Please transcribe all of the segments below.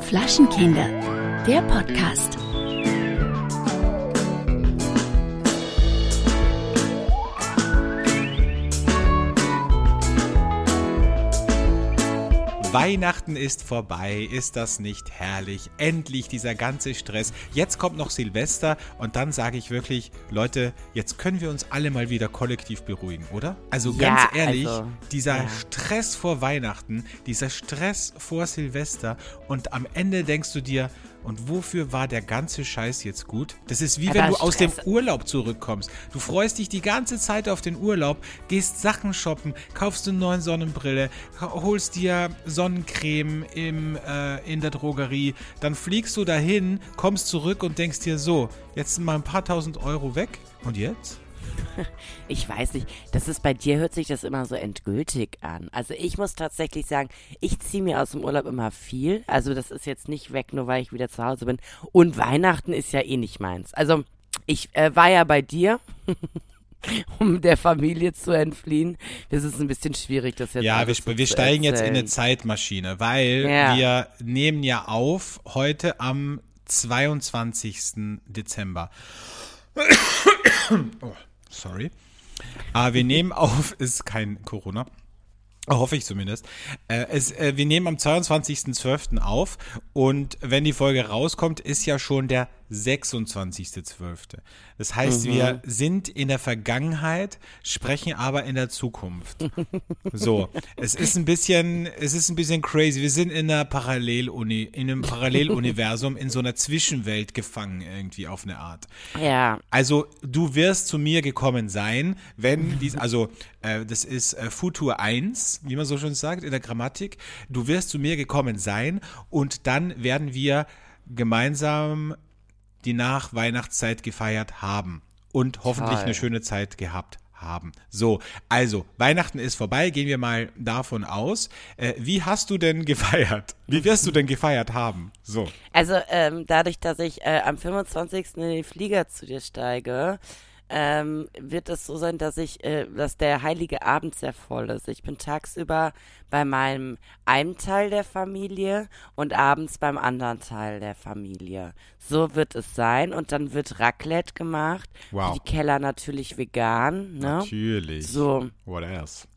Flaschenkinder, der Podcast. Weihnachten ist vorbei, ist das nicht herrlich? Endlich dieser ganze Stress. Jetzt kommt noch Silvester und dann sage ich wirklich, Leute, jetzt können wir uns alle mal wieder kollektiv beruhigen, oder? Also Ja, ganz ehrlich, also, dieser ja. Stress vor Weihnachten, dieser Stress vor Silvester und am Ende denkst du dir, und wofür war der ganze Scheiß jetzt gut? Das ist wie Aber wenn du aus dem Stress- Urlaub zurückkommst. Du freust dich die ganze Zeit auf den Urlaub, gehst Sachen shoppen, kaufst eine neue Sonnenbrille, holst dir Sonnencreme im, äh, in der Drogerie, dann fliegst du dahin, kommst zurück und denkst dir so, jetzt sind mal ein paar tausend Euro weg. Und jetzt? Ich weiß nicht, das ist bei dir hört sich das immer so endgültig an. Also ich muss tatsächlich sagen, ich ziehe mir aus dem Urlaub immer viel. Also das ist jetzt nicht weg, nur weil ich wieder zu Hause bin. Und Weihnachten ist ja eh nicht meins. Also ich äh, war ja bei dir. um der Familie zu entfliehen. Das ist ein bisschen schwierig, das jetzt Ja, wir, wir steigen jetzt in eine erzählen. Zeitmaschine, weil Ja. wir nehmen ja auf heute am 22. Dezember. oh, sorry. Aber wir nehmen auf, ist kein Corona. Hoffe ich zumindest. Äh, es, äh, wir nehmen am 22.12. auf und wenn die Folge rauskommt, ist ja schon der 26.12. Das heißt, wir sind in der Vergangenheit, sprechen aber in der Zukunft. So, es ist ein bisschen, es ist ein bisschen crazy. Wir sind in einer Paralleluni, in einem Paralleluniversum, in so einer Zwischenwelt gefangen irgendwie auf eine Art. Ja, Also du wirst zu mir gekommen sein, wenn dies, also äh, das ist äh, Futur 1, wie man so schön sagt in der Grammatik. Du wirst zu mir gekommen sein und dann werden wir gemeinsam die Nachweihnachtszeit gefeiert haben und hoffentlich Toll. eine schöne Zeit gehabt haben. So, also Weihnachten ist vorbei, gehen wir mal davon aus. Äh, wie hast du denn gefeiert? Wie wirst du denn gefeiert haben? So. Also ähm, dadurch, dass ich äh, am 25. in den Flieger zu dir steige, ähm, wird es so sein, dass ich, äh, dass der heilige Abend sehr voll ist. Ich bin tagsüber bei meinem einen Teil der Familie und abends beim anderen Teil der Familie. So wird es sein und dann wird Raclette gemacht. Wow. Die Keller natürlich vegan, ne? Natürlich. So What else?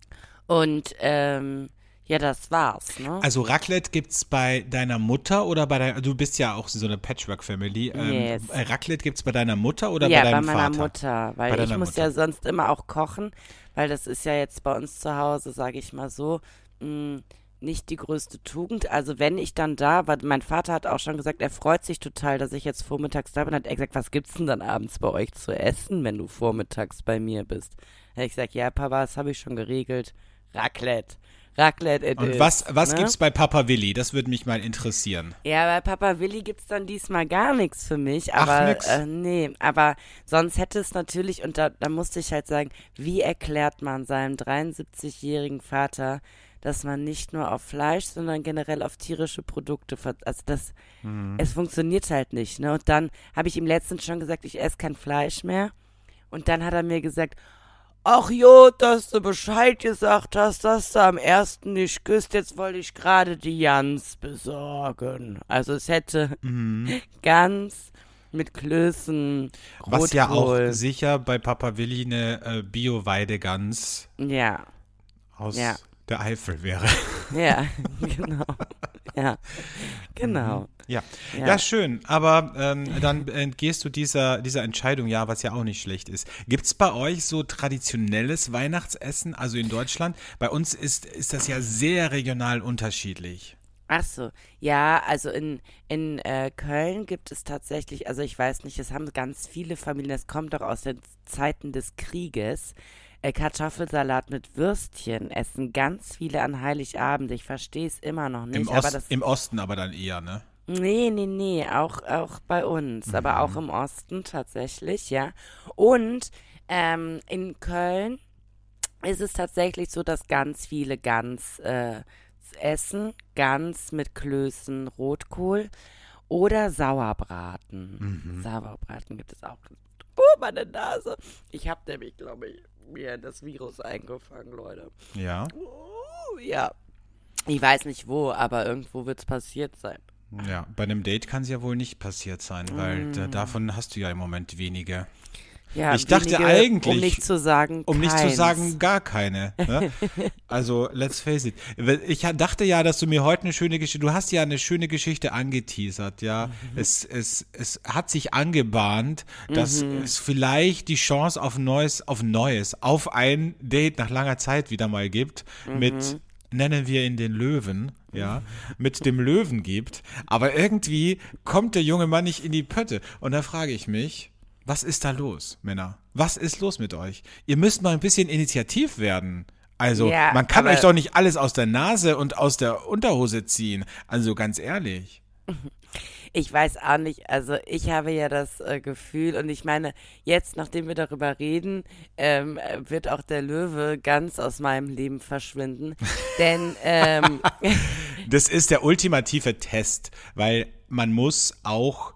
und ähm, ja, das war's, ne? Also Raclette gibt's bei deiner Mutter oder bei deiner, du bist ja auch so eine Patchwork-Family. Ähm, Yes. äh, Raclette gibt's bei deiner Mutter oder ja, bei deinem bei meiner Vater? Mutter, weil ich muss Mutter. ja sonst immer auch kochen, weil das ist ja jetzt bei uns zu Hause, sage ich mal so, mh, nicht die größte Tugend. Also wenn ich dann da war, mein Vater hat auch schon gesagt, er freut sich total, dass ich jetzt vormittags da bin, hat er gesagt, was gibt's denn dann abends bei euch zu essen, wenn du vormittags bei mir bist? Da ich gesagt, ja, Papa, das habe ich schon geregelt. Raclette. Raclette it Und is, was, was ne? gibt's bei Papa Willi? Das würde mich mal interessieren. Ja, bei Papa Willi gibt's dann diesmal gar nichts für mich. Ach, Aber nix. Äh, nee, aber sonst hätte es natürlich, und da, da musste ich halt sagen, wie erklärt man seinem 73-jährigen Vater, dass man nicht nur auf Fleisch, sondern generell auf tierische Produkte, also das, Mhm. es funktioniert halt nicht, ne? Und dann habe ich ihm letztens schon gesagt, ich esse kein Fleisch mehr. Und dann hat er mir gesagt, Ach jo, dass du Bescheid gesagt hast, dass du am ersten nicht küsst. Jetzt wollte ich gerade die Jans besorgen. Also es hätte Gans mit Klößen, Rotkohl. Mhm. Was ja auch sicher bei Papa Willi eine äh, Bio-Weidegans Ja, aus Ja. Der Eifel wäre. ja, genau. Ja, genau. Ja. ja, Ja. schön. Aber ähm, dann entgehst du dieser, dieser Entscheidung, ja, was ja auch nicht schlecht ist. Gibt's bei euch so traditionelles Weihnachtsessen, also in Deutschland? Bei uns ist, ist das ja sehr regional unterschiedlich. Ach so, ja, also in, in äh, Köln gibt es tatsächlich, also ich weiß nicht, es haben ganz viele Familien, das kommt doch aus den Zeiten des Krieges, äh, Kartoffelsalat mit Würstchen essen ganz viele an Heiligabend. Ich verstehe es immer noch nicht, Im, aber Ost, das Im Osten aber dann eher, ne? Nee, nee, nee, auch, auch bei uns, aber Mhm. auch im Osten tatsächlich, ja. Und ähm, in Köln ist es tatsächlich so, dass ganz viele Gans äh, essen, Gans mit Klößen, Rotkohl oder Sauerbraten. Mhm. Sauerbraten gibt es auch. Oh, meine Nase. Ich habe nämlich, glaube ich, mir das Virus eingefangen, Leute. Ja. Oh, ja. Ich weiß nicht wo, aber irgendwo wird es passiert sein. Ja, bei einem Date kann es ja wohl nicht passiert sein, weil da, davon hast du ja im Moment wenige. Ja, Ich dachte wenige, eigentlich- Um nicht zu sagen, Um nicht zu keins. sagen, gar keine. Ne? also, let's face it. Ich dachte ja, dass du mir heute eine schöne Geschichte, du hast ja eine schöne Geschichte angeteasert, ja. Mhm. Es, es, es hat sich angebahnt, dass Mhm. es vielleicht die Chance auf Neues, auf Neues, auf ein Date nach langer Zeit wieder mal gibt Mhm. mit, nennen wir ihn den Löwen, ja, mit dem Löwen gibt. Aber irgendwie kommt der junge Mann nicht in die Pötte. Und da frage ich mich, was ist da los, Männer? Was ist los mit euch? Ihr müsst mal ein bisschen initiativ werden. Also, Ja, man kann euch doch nicht alles aus der Nase und aus der Unterhose ziehen. Also, ganz ehrlich. Ich weiß auch nicht, also ich habe ja das äh, Gefühl und ich meine, jetzt, nachdem wir darüber reden, ähm, äh, wird auch der Löwe ganz aus meinem Leben verschwinden. Denn ähm, Das ist der ultimative Test, weil man muss auch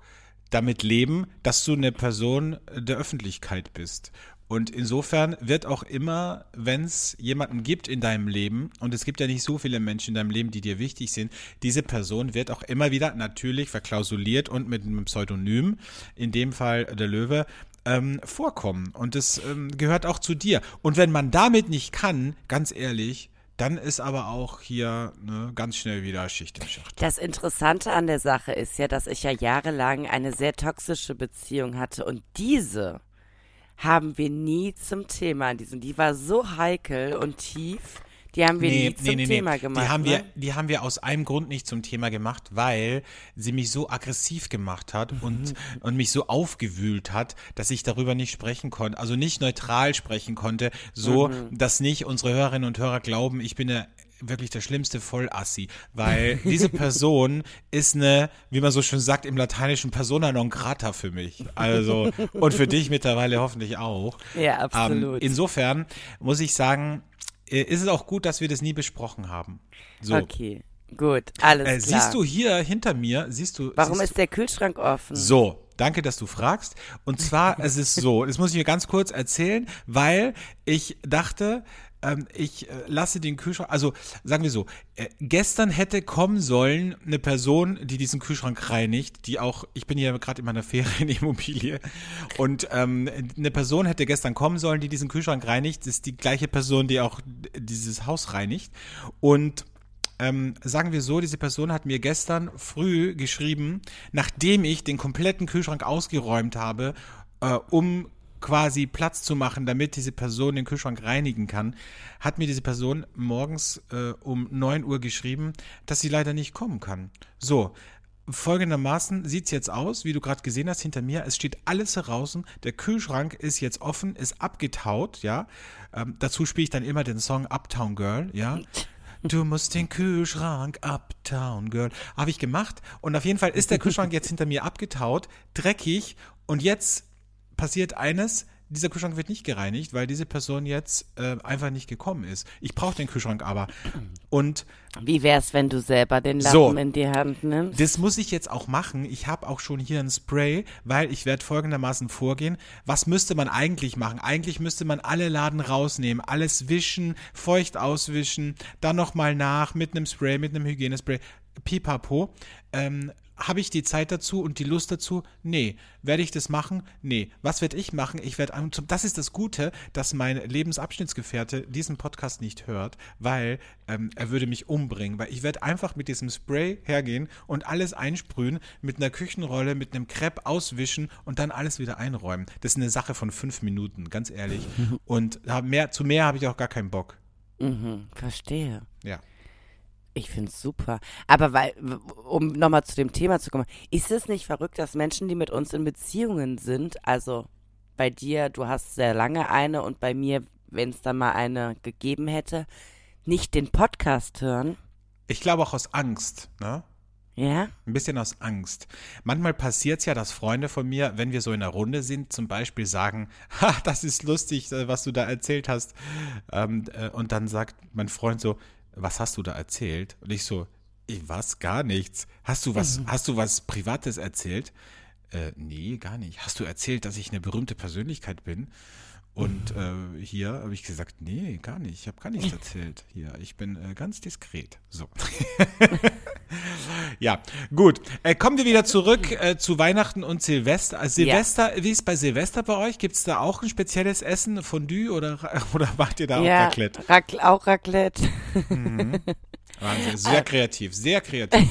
damit leben, dass du eine Person der Öffentlichkeit bist. Und insofern wird auch immer, wenn es jemanden gibt in deinem Leben, und es gibt ja nicht so viele Menschen in deinem Leben, die dir wichtig sind, diese Person wird auch immer wieder natürlich verklausuliert und mit einem Pseudonym, in dem Fall der Löwe, ähm, vorkommen. Und das ähm, gehört auch zu dir. Und wenn man damit nicht kann, ganz ehrlich, dann ist aber auch hier ne, ganz schnell wieder Schicht im Schacht. das Interessante an der Sache ist ja, dass ich ja jahrelang eine sehr toxische Beziehung hatte und diese haben wir nie zum Thema. Diesen, die war so heikel und tief, die haben wir nie zum Thema gemacht. Die haben, ne? wir, die haben wir aus einem Grund nicht zum Thema gemacht, weil sie mich so aggressiv gemacht hat Mhm. und, und mich so aufgewühlt hat, dass ich darüber nicht sprechen konnte, also nicht neutral sprechen konnte, so Mhm. dass nicht unsere Hörerinnen und Hörer glauben, ich bin der wirklich der schlimmste Vollassi, weil diese Person ist eine, wie man so schön sagt im Lateinischen, persona non grata für mich. Also, und für dich mittlerweile hoffentlich auch. Ja, absolut. Ähm, insofern muss ich sagen, ist es auch gut, dass wir das nie besprochen haben. So. Okay, gut, alles Äh, klar. siehst du hier hinter mir, siehst du. Warum siehst ist der Kühlschrank offen? so, danke, dass du fragst. Und zwar, es ist so, das muss ich mir ganz kurz erzählen, weil ich dachte, ähm, ich äh, lasse den Kühlschrank, also sagen wir so, äh, gestern hätte kommen sollen eine Person, die diesen Kühlschrank reinigt, die auch, ich bin hier gerade in meiner Ferienimmobilie und ähm, eine Person hätte gestern kommen sollen, die diesen Kühlschrank reinigt, ist die gleiche Person, die auch dieses Haus reinigt. Und ähm, sagen wir so, diese Person hat mir gestern früh geschrieben, nachdem ich den kompletten Kühlschrank ausgeräumt habe, äh, um quasi Platz zu machen, damit diese Person den Kühlschrank reinigen kann, hat mir diese Person morgens äh, um 9 Uhr geschrieben, dass sie leider nicht kommen kann. So, folgendermaßen sieht's jetzt aus, wie du gerade gesehen hast hinter mir. Es steht alles heraus. Der Kühlschrank ist jetzt offen, ist abgetaut, ja. Ähm, dazu spiele ich dann immer den Song Uptown Girl, ja. Du musst den Kühlschrank Uptown Girl. Habe ich gemacht. Und auf jeden Fall ist der Kühlschrank jetzt hinter mir abgetaut, dreckig. Und jetzt passiert eines. Dieser Kühlschrank wird nicht gereinigt, weil diese Person jetzt äh, einfach nicht gekommen ist. Ich brauche den Kühlschrank aber. Und Wie wär's, wenn du selber den Lappen So. in die Hand nimmst? das muss ich jetzt auch machen. Ich habe auch schon hier ein Spray, weil ich werde folgendermaßen vorgehen. Was müsste man eigentlich machen? Eigentlich müsste man alle Laden rausnehmen, alles wischen, feucht auswischen, dann nochmal nach mit einem Spray, mit einem Hygienespray. Pipapo. Ähm, habe ich die Zeit dazu und die Lust dazu? Nee. Werde ich das machen? Nee. Was werde ich machen? Ich werde, das ist das Gute, dass mein Lebensabschnittsgefährte diesen Podcast nicht hört, weil ähm, er würde mich umbringen, weil ich werde einfach mit diesem Spray hergehen und alles einsprühen, mit einer Küchenrolle, mit einem Crepe auswischen und dann alles wieder einräumen. Das ist eine Sache von fünf Minuten, ganz ehrlich. Und hab mehr, zu mehr habe ich auch gar keinen Bock. Mhm, verstehe. Ja. Ich find's super. Aber weil, um nochmal zu dem Thema zu kommen, ist es nicht verrückt, dass Menschen, die mit uns in Beziehungen sind, also bei dir, du hast sehr lange eine und bei mir, wenn es dann mal eine gegeben hätte, nicht den Podcast hören? Ich glaube auch aus Angst, ne? Ja? Ein bisschen aus Angst. Manchmal passiert es ja, dass Freunde von mir, wenn wir so in einer Runde sind, zum Beispiel sagen, ha, das ist lustig, äh, was du da erzählt hast. Ähm, äh, und dann sagt mein Freund so, was hast du da erzählt? Und ich so, ich was? Gar nichts. Hast du was, hast du was Privates erzählt? Äh, nee, gar nicht. Hast du erzählt, dass ich eine berühmte Persönlichkeit bin? Und äh, hier habe ich gesagt, nee, gar nicht. Ich habe gar nichts erzählt. Hier, ich bin äh, ganz diskret. So. ja, gut. Äh, kommen wir wieder zurück äh, zu Weihnachten und Silvester. Also Silvester, wie ist bei Silvester bei euch? Gibt es da auch ein spezielles Essen, Fondue oder, oder macht ihr da ja, auch Raclette? Rac auch Raclette. Mhm. Wahnsinn, sehr kreativ, sehr kreativ.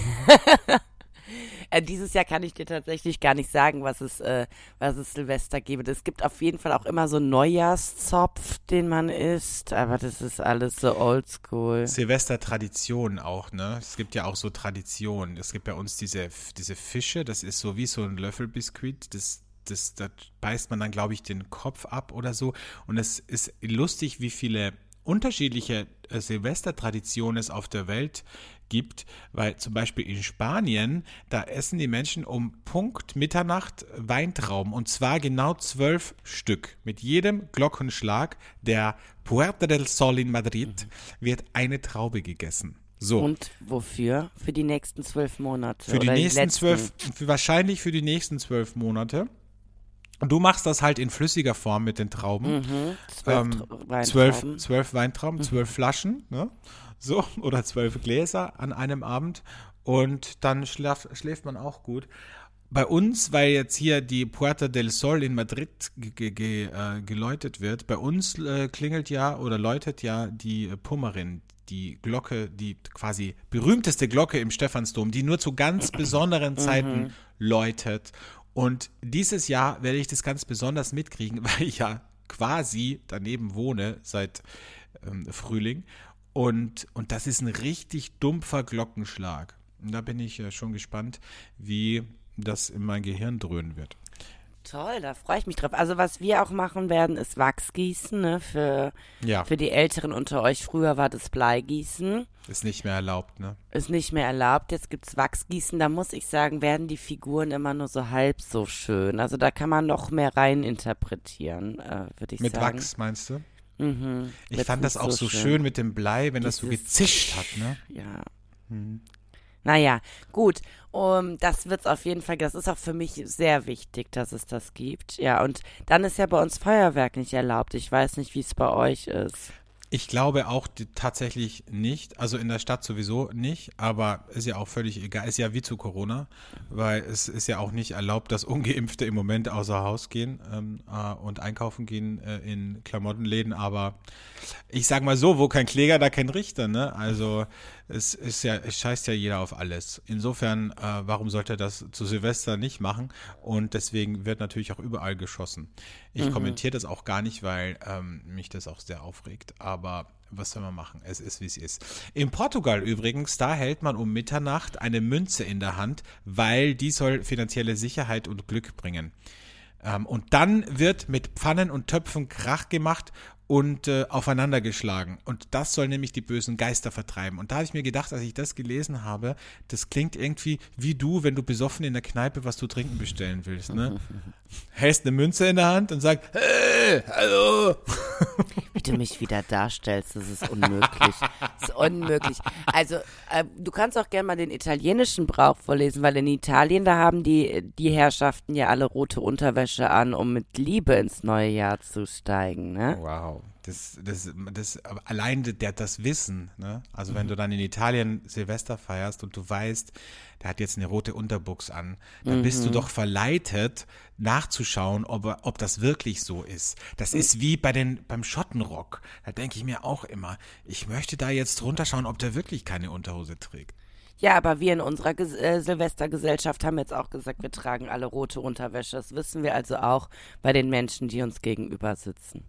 Äh, dieses Jahr kann ich dir tatsächlich gar nicht sagen, was es, äh, was es Silvester gibt. Es gibt auf jeden Fall auch immer so einen Neujahrszopf, den man isst, aber das ist alles so oldschool. Silvester-Tradition auch, ne? Es gibt ja auch so Traditionen. Es gibt bei uns diese, diese Fische, das ist so wie so ein Löffelbiskuit, das das, da beißt man dann, glaube ich, den Kopf ab oder so. Und es ist lustig, wie viele unterschiedliche äh, Silvestertraditionen es auf der Welt gibt, weil zum Beispiel in Spanien, da essen die Menschen um Punkt Mitternacht Weintrauben und zwar genau zwölf Stück. Mit jedem Glockenschlag der Puerta del Sol in Madrid wird eine Traube gegessen. So. Und wofür? Für die nächsten zwölf Monate. Für die nächsten zwölf, wahrscheinlich für die nächsten zwölf Monate. Und du machst das halt in flüssiger Form mit den Trauben. Mhm, zwölf Ähm, Tr- zwölf, Weintrauben. zwölf Weintrauben, zwölf Flaschen, ne? So, oder zwölf Gläser an einem Abend. Und dann schlaf, schläft man auch gut. Bei uns, weil jetzt hier die Puerta del Sol in Madrid ge ge äh, geläutet wird, bei uns äh, klingelt ja oder läutet ja die Pummerin, die Glocke, die quasi berühmteste Glocke im Stephansdom, die nur zu ganz besonderen Zeiten läutet. Und dieses Jahr werde ich das ganz besonders mitkriegen, weil ich ja quasi daneben wohne seit ähm, Frühling. Und, und das ist ein richtig dumpfer Glockenschlag. Und da bin ich äh, schon gespannt, wie das in mein Gehirn dröhnen wird. Toll, da freue ich mich drauf. Also was wir auch machen werden, ist Wachsgießen, ne? Für, Ja, für die Älteren unter euch. Früher war das Bleigießen. ist nicht mehr erlaubt, ne? Ist nicht mehr erlaubt. Jetzt gibt's Wachsgießen. Da muss ich sagen, werden die Figuren immer nur so halb so schön. Also da kann man noch mehr rein interpretieren, äh, würde ich Mit sagen. Wachs, meinst du? Mhm. Ich fand das auch so schön. mit dem Blei, wenn das so Dieses- gezischt hat, ne? Ja. Mhm. Naja, gut. Um, das wird's auf jeden Fall. Das ist auch für mich sehr wichtig, dass es das gibt. Ja, und dann ist ja bei uns Feuerwerk nicht erlaubt. Ich weiß nicht, wie es bei euch ist. Ich glaube auch die, tatsächlich nicht. Also in der Stadt sowieso nicht, aber ist ja auch völlig egal. Ist ja wie zu Corona, weil es ist ja auch nicht erlaubt, dass Ungeimpfte im Moment außer Haus gehen ähm, äh, und einkaufen gehen äh, in Klamottenläden. Aber ich sag mal so, wo kein Kläger, da kein Richter. Ne? Also es ist ja, es scheißt ja jeder auf alles. Insofern, äh, warum sollte er das zu Silvester nicht machen? Und deswegen wird natürlich auch überall geschossen. Ich kommentiere das auch gar nicht, weil ähm, mich das auch sehr aufregt. Aber was soll man machen? Es ist, wie es ist. In Portugal übrigens, da hält man um Mitternacht eine Münze in der Hand, weil die soll finanzielle Sicherheit und Glück bringen. Ähm, und dann wird mit Pfannen und Töpfen Krach gemacht und äh, aufeinander geschlagen. Und das soll nämlich die bösen Geister vertreiben. Und da habe ich mir gedacht, als ich das gelesen habe, das klingt irgendwie wie du, wenn du besoffen in der Kneipe was zu trinken bestellen willst. Ne? Hältst eine Münze in der Hand und sagst, hey, hallo. Wie du mich wieder darstellst, das ist unmöglich. Das ist unmöglich. Also, äh, du kannst auch gerne mal den italienischen Brauch vorlesen, weil in Italien, da haben die, die Herrschaften ja alle rote Unterwäsche an, um mit Liebe ins neue Jahr zu steigen, ne? Wow. Das, das, das, allein der, das Wissen, ne? Also wenn du dann in Italien Silvester feierst und du weißt, der hat jetzt eine rote Unterbuchs an, dann bist du doch verleitet, nachzuschauen, ob, ob das wirklich so ist. Das ist wie bei den, beim Schottenrock. Da denke ich mir auch immer, ich möchte da jetzt runterschauen, ob der wirklich keine Unterhose trägt. Ja, aber wir in unserer Ges äh, Silvestergesellschaft haben jetzt auch gesagt, wir tragen alle rote Unterwäsche. Das wissen wir also auch bei den Menschen, die uns gegenüber sitzen.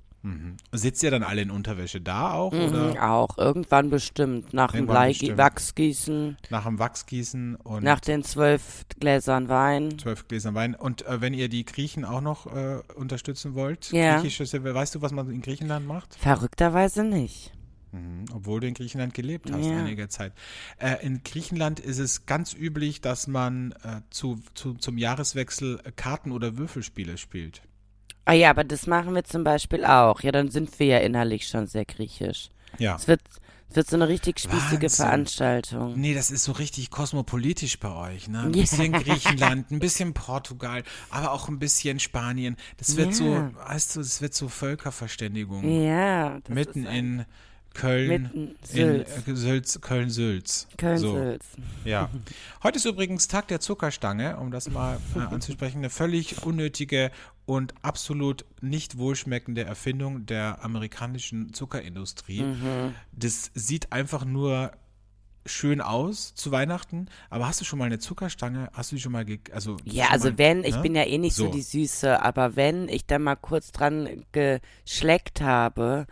Sitzt ihr dann alle in Unterwäsche da auch Mhm, oder auch, irgendwann bestimmt. Nach dem Irgendwann Blei bestimmt. Wachsgießen, nach dem Wachsgießen und nach den zwölf Gläsern Wein. zwölf Gläsern Wein? Und äh, wenn ihr die Griechen auch noch äh, unterstützen wollt, Ja. griechische Silvester, weißt du, was man in Griechenland macht? Verrückterweise nicht. Mhm, obwohl du in Griechenland gelebt hast Ja. einige Zeit. Äh, in Griechenland ist es ganz üblich, dass man äh, zu, zu, zum Jahreswechsel äh, Karten- oder Würfelspiele spielt. Ah ja, aber das machen wir zum Beispiel auch. Ja, dann sind wir ja innerlich schon sehr griechisch. Ja. Es wird, es wird so eine richtig spießige Wahnsinn. Veranstaltung. Nee, das ist so richtig kosmopolitisch bei euch, ne? Ein Ja. bisschen Griechenland, ein bisschen Portugal, aber auch ein bisschen Spanien. Das wird Ja. so, weißt du, das wird so Völkerverständigung. Ja. das Mitten ist ein- in Köln, Mitten in Sülz. äh, Sülz, Köln-Sülz. So, Köln-Sülz. ja. Heute ist übrigens Tag der Zuckerstange, um das mal äh, anzusprechen. Eine völlig unnötige und absolut nicht wohlschmeckende Erfindung der amerikanischen Zuckerindustrie. Mhm. Das sieht einfach nur schön aus zu Weihnachten, aber hast du schon mal eine Zuckerstange? Hast du die schon mal also Ja, schon also mal, wenn, ich ne? bin ja eh nicht so. So. die Süße, aber wenn ich da mal kurz dran geschleckt habe,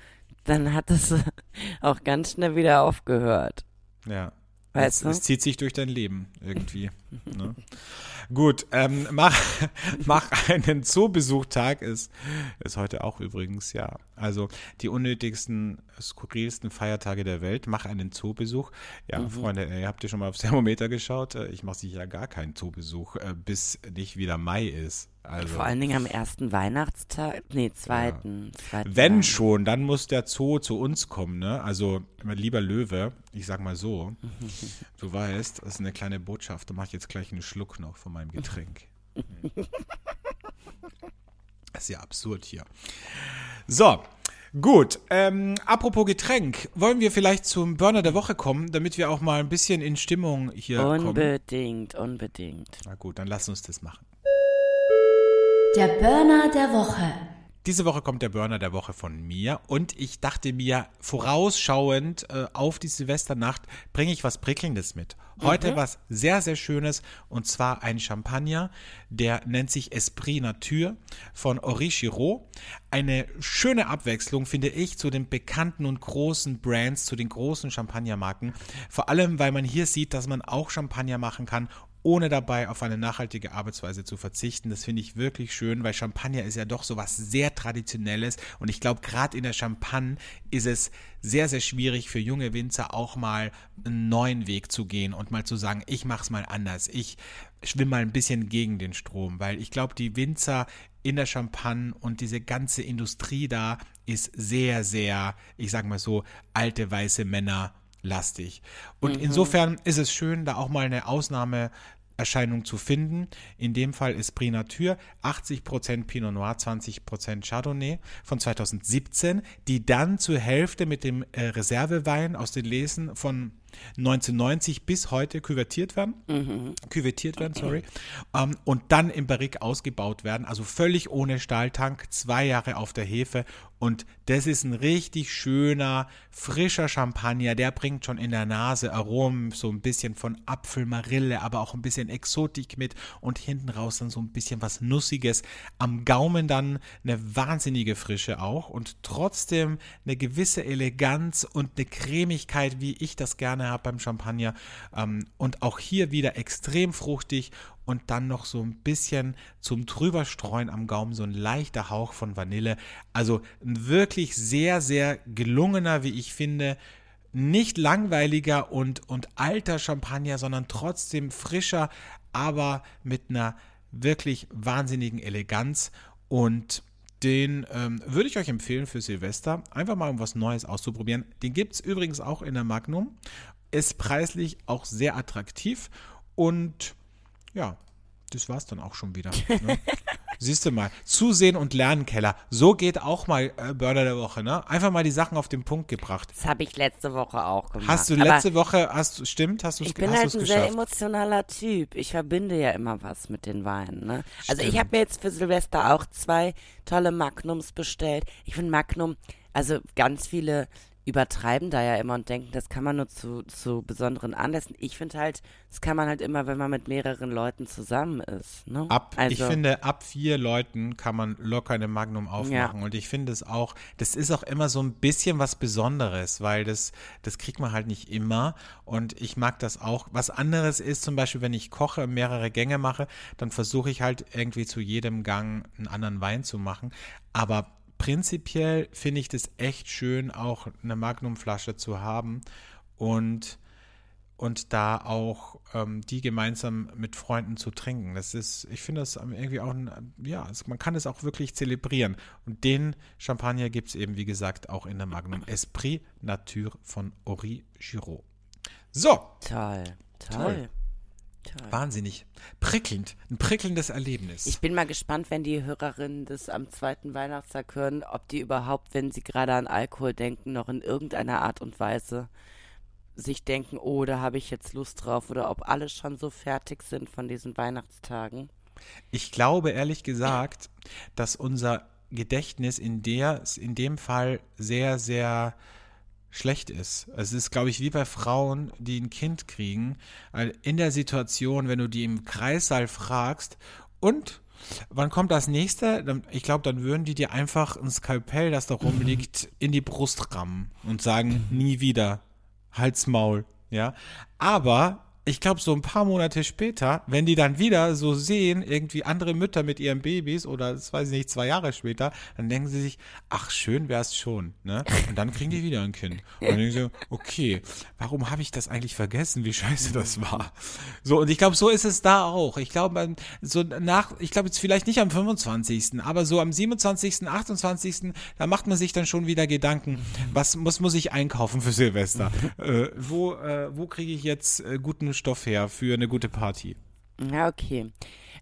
dann hat es auch ganz schnell wieder aufgehört. Ja. Weißt es, du? es zieht sich durch dein Leben irgendwie. ne? Gut, ähm, mach, mach einen Zoobesuchtag ist, ist heute auch übrigens, ja. Also die unnötigsten, skurrilsten Feiertage der Welt. Mach einen Zoobesuch. Ja, Mhm. Freunde, ihr habt ihr schon mal aufs Thermometer geschaut? Äh, Ich mache sicher gar keinen Zoobesuch, äh, bis nicht wieder Mai ist. Also, Vor allen Dingen am ersten Weihnachtstag, nee, zweiten. zweiten wenn schon, dann muss der Zoo zu uns kommen, ne? Also, mein lieber Löwe, ich sag mal so, du weißt, das ist eine kleine Botschaft, da mache ich jetzt gleich einen Schluck noch von meinem Getränk. Das ist ja absurd hier. So, gut. Ähm, apropos Getränk, wollen wir vielleicht zum Burner der Woche kommen, damit wir auch mal ein bisschen in Stimmung hier kommen? Unbedingt, unbedingt. Na gut, dann lass uns das machen. Der Burner der Woche. Diese Woche kommt der Burner der Woche von mir und ich dachte mir, vorausschauend äh, auf die Silvesternacht bringe ich was Prickelndes mit. Heute was sehr, sehr Schönes und zwar ein Champagner, der nennt sich Esprit Nature von Henri Giraud. Eine schöne Abwechslung, finde ich, zu den bekannten und großen Brands, zu den großen Champagnermarken. Vor allem, weil man hier sieht, dass man auch Champagner machen kann ohne dabei auf eine nachhaltige Arbeitsweise zu verzichten. Das finde ich wirklich schön, weil Champagner ist ja doch so was sehr Traditionelles und ich glaube, gerade in der Champagne ist es sehr, sehr schwierig für junge Winzer auch mal einen neuen Weg zu gehen und mal zu sagen, ich mache es mal anders. Ich schwimme mal ein bisschen gegen den Strom, weil ich glaube, die Winzer in der Champagne und diese ganze Industrie da ist sehr, sehr, ich sage mal so, alte weiße Männer lastig. Und insofern ist es schön, da auch mal eine Ausnahme Erscheinung zu finden. In dem Fall ist Prix Nature 80% Pinot Noir, 20% Chardonnay von 2017, die dann zur Hälfte mit dem äh, Reservewein aus den Lesen von 1990 bis heute küvertiert werden, küvettiert werden, sorry, ähm, und dann im Barrique ausgebaut werden, also völlig ohne Stahltank, zwei Jahre auf der Hefe. Und das ist ein richtig schöner, frischer Champagner, der bringt schon in der Nase Aromen, so ein bisschen von Apfel, Marille, aber auch ein bisschen Exotik mit. Und hinten raus dann so ein bisschen was Nussiges, am Gaumen dann eine wahnsinnige Frische auch. Und trotzdem eine gewisse Eleganz und eine Cremigkeit, wie ich das gerne habe beim Champagner ähm, und auch hier wieder extrem fruchtig und dann noch so ein bisschen zum drüberstreuen am Gaumen, so ein leichter Hauch von Vanille. Also ein wirklich sehr, sehr gelungener, wie ich finde, nicht langweiliger und, und alter Champagner, sondern trotzdem frischer, aber mit einer wirklich wahnsinnigen Eleganz. Und den ähm, würde ich euch empfehlen für Silvester, einfach mal um was Neues auszuprobieren. Den gibt es übrigens auch in der Magnum. Ist preislich auch sehr attraktiv und ja, das war's dann auch schon wieder. Ne? Siehst du mal, Zusehen und Lernen, Keller. So geht auch mal äh, Burner der Woche, ne? Einfach mal die Sachen auf den Punkt gebracht. Das habe ich letzte Woche auch gemacht. Hast du Aber letzte Woche, hast du, stimmt, hast du es Ich bin halt ein sehr geschafft? emotionaler Typ. Ich verbinde ja immer was mit den Weinen. Ne? Also ich habe mir jetzt für Silvester auch zwei tolle Magnums bestellt. Ich finde Magnum, also ganz viele übertreiben da ja immer und denken, das kann man nur zu, zu besonderen Anlässen. Ich finde halt, das kann man halt immer, wenn man mit mehreren Leuten zusammen ist. Ne? Ab, also, ich finde, ab vier Leuten kann man locker eine Magnum aufmachen. Und ich finde es auch, das ist auch immer so ein bisschen was Besonderes, weil das, das kriegt man halt nicht immer. Und ich mag das auch. Was anderes ist zum Beispiel, wenn ich koche, mehrere Gänge mache, dann versuche ich halt irgendwie zu jedem Gang einen anderen Wein zu machen. Aber prinzipiell finde ich das echt schön, auch eine Magnumflasche zu haben. Und und da auch ähm, die gemeinsam mit Freunden zu trinken. Das ist, ich finde das irgendwie auch, ein, ja, es, man kann es auch wirklich zelebrieren. Und den Champagner gibt es eben, wie gesagt, auch in der Magnum Esprit Nature von Ori Giraud. So. Toll, toll. Toll. Wahnsinnig. Prickelnd. Ein prickelndes Erlebnis. Ich bin mal gespannt, wenn die Hörerinnen das am zweiten Weihnachtstag hören, ob die überhaupt, wenn sie gerade an Alkohol denken, noch in irgendeiner Art und Weise sich denken, oh, da habe ich jetzt Lust drauf oder ob alle schon so fertig sind von diesen Weihnachtstagen. Ich glaube ehrlich gesagt, dass unser Gedächtnis in der in dem Fall sehr sehr schlecht ist. Es ist, glaube ich, wie bei Frauen, die ein Kind kriegen. In der Situation, wenn du die im Kreissaal fragst und wann kommt das nächste? Ich glaube, dann würden die dir einfach ein Skalpell, das da rumliegt, in die Brust rammen und sagen, nie wieder. Halt's Maul. Ja. Aber ich glaube, so ein paar Monate später, wenn die dann wieder so sehen, irgendwie andere Mütter mit ihren Babys oder, das weiß ich nicht, zwei Jahre später, dann denken sie sich, ach, schön wär's schon, ne? Und dann kriegen die wieder ein Kind. Und dann denken sie, okay, warum habe ich das eigentlich vergessen, wie scheiße das war? So, und ich glaube, so ist es da auch. Ich glaube, so nach, ich glaube jetzt vielleicht nicht am 25., aber so am 27., 28., da macht man sich dann schon wieder Gedanken, was muss, muss ich einkaufen für Silvester? äh, wo, äh, wo kriege ich jetzt äh, guten Stoff her für eine gute Party. Ja, okay.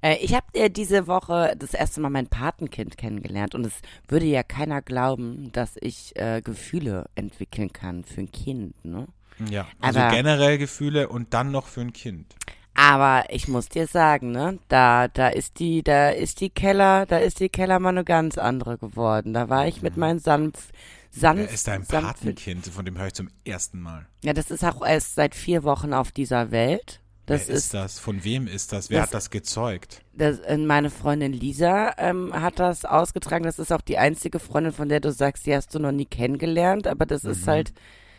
Äh, ich habe äh, diese Woche das erste Mal mein Patenkind kennengelernt und es würde ja keiner glauben, dass ich äh, Gefühle entwickeln kann für ein Kind, ne? Ja, also aber, generell Gefühle und dann noch für ein Kind. Aber ich muss dir sagen, ne, da, da ist die, da ist die Keller, da ist die Keller mal eine ganz andere geworden. Da war ich mit mhm. meinen sanft, sanft. Er ist ein Patenkind, von dem höre ich zum ersten Mal. Ja, das ist auch erst seit vier Wochen auf dieser Welt. Das Wer ist, ist, das? Von wem ist das? Wer das, hat das gezeugt? Das, äh, meine Freundin Lisa ähm, hat das ausgetragen. Das ist auch die einzige Freundin, von der du sagst, die hast du noch nie kennengelernt. Aber das mhm. ist halt.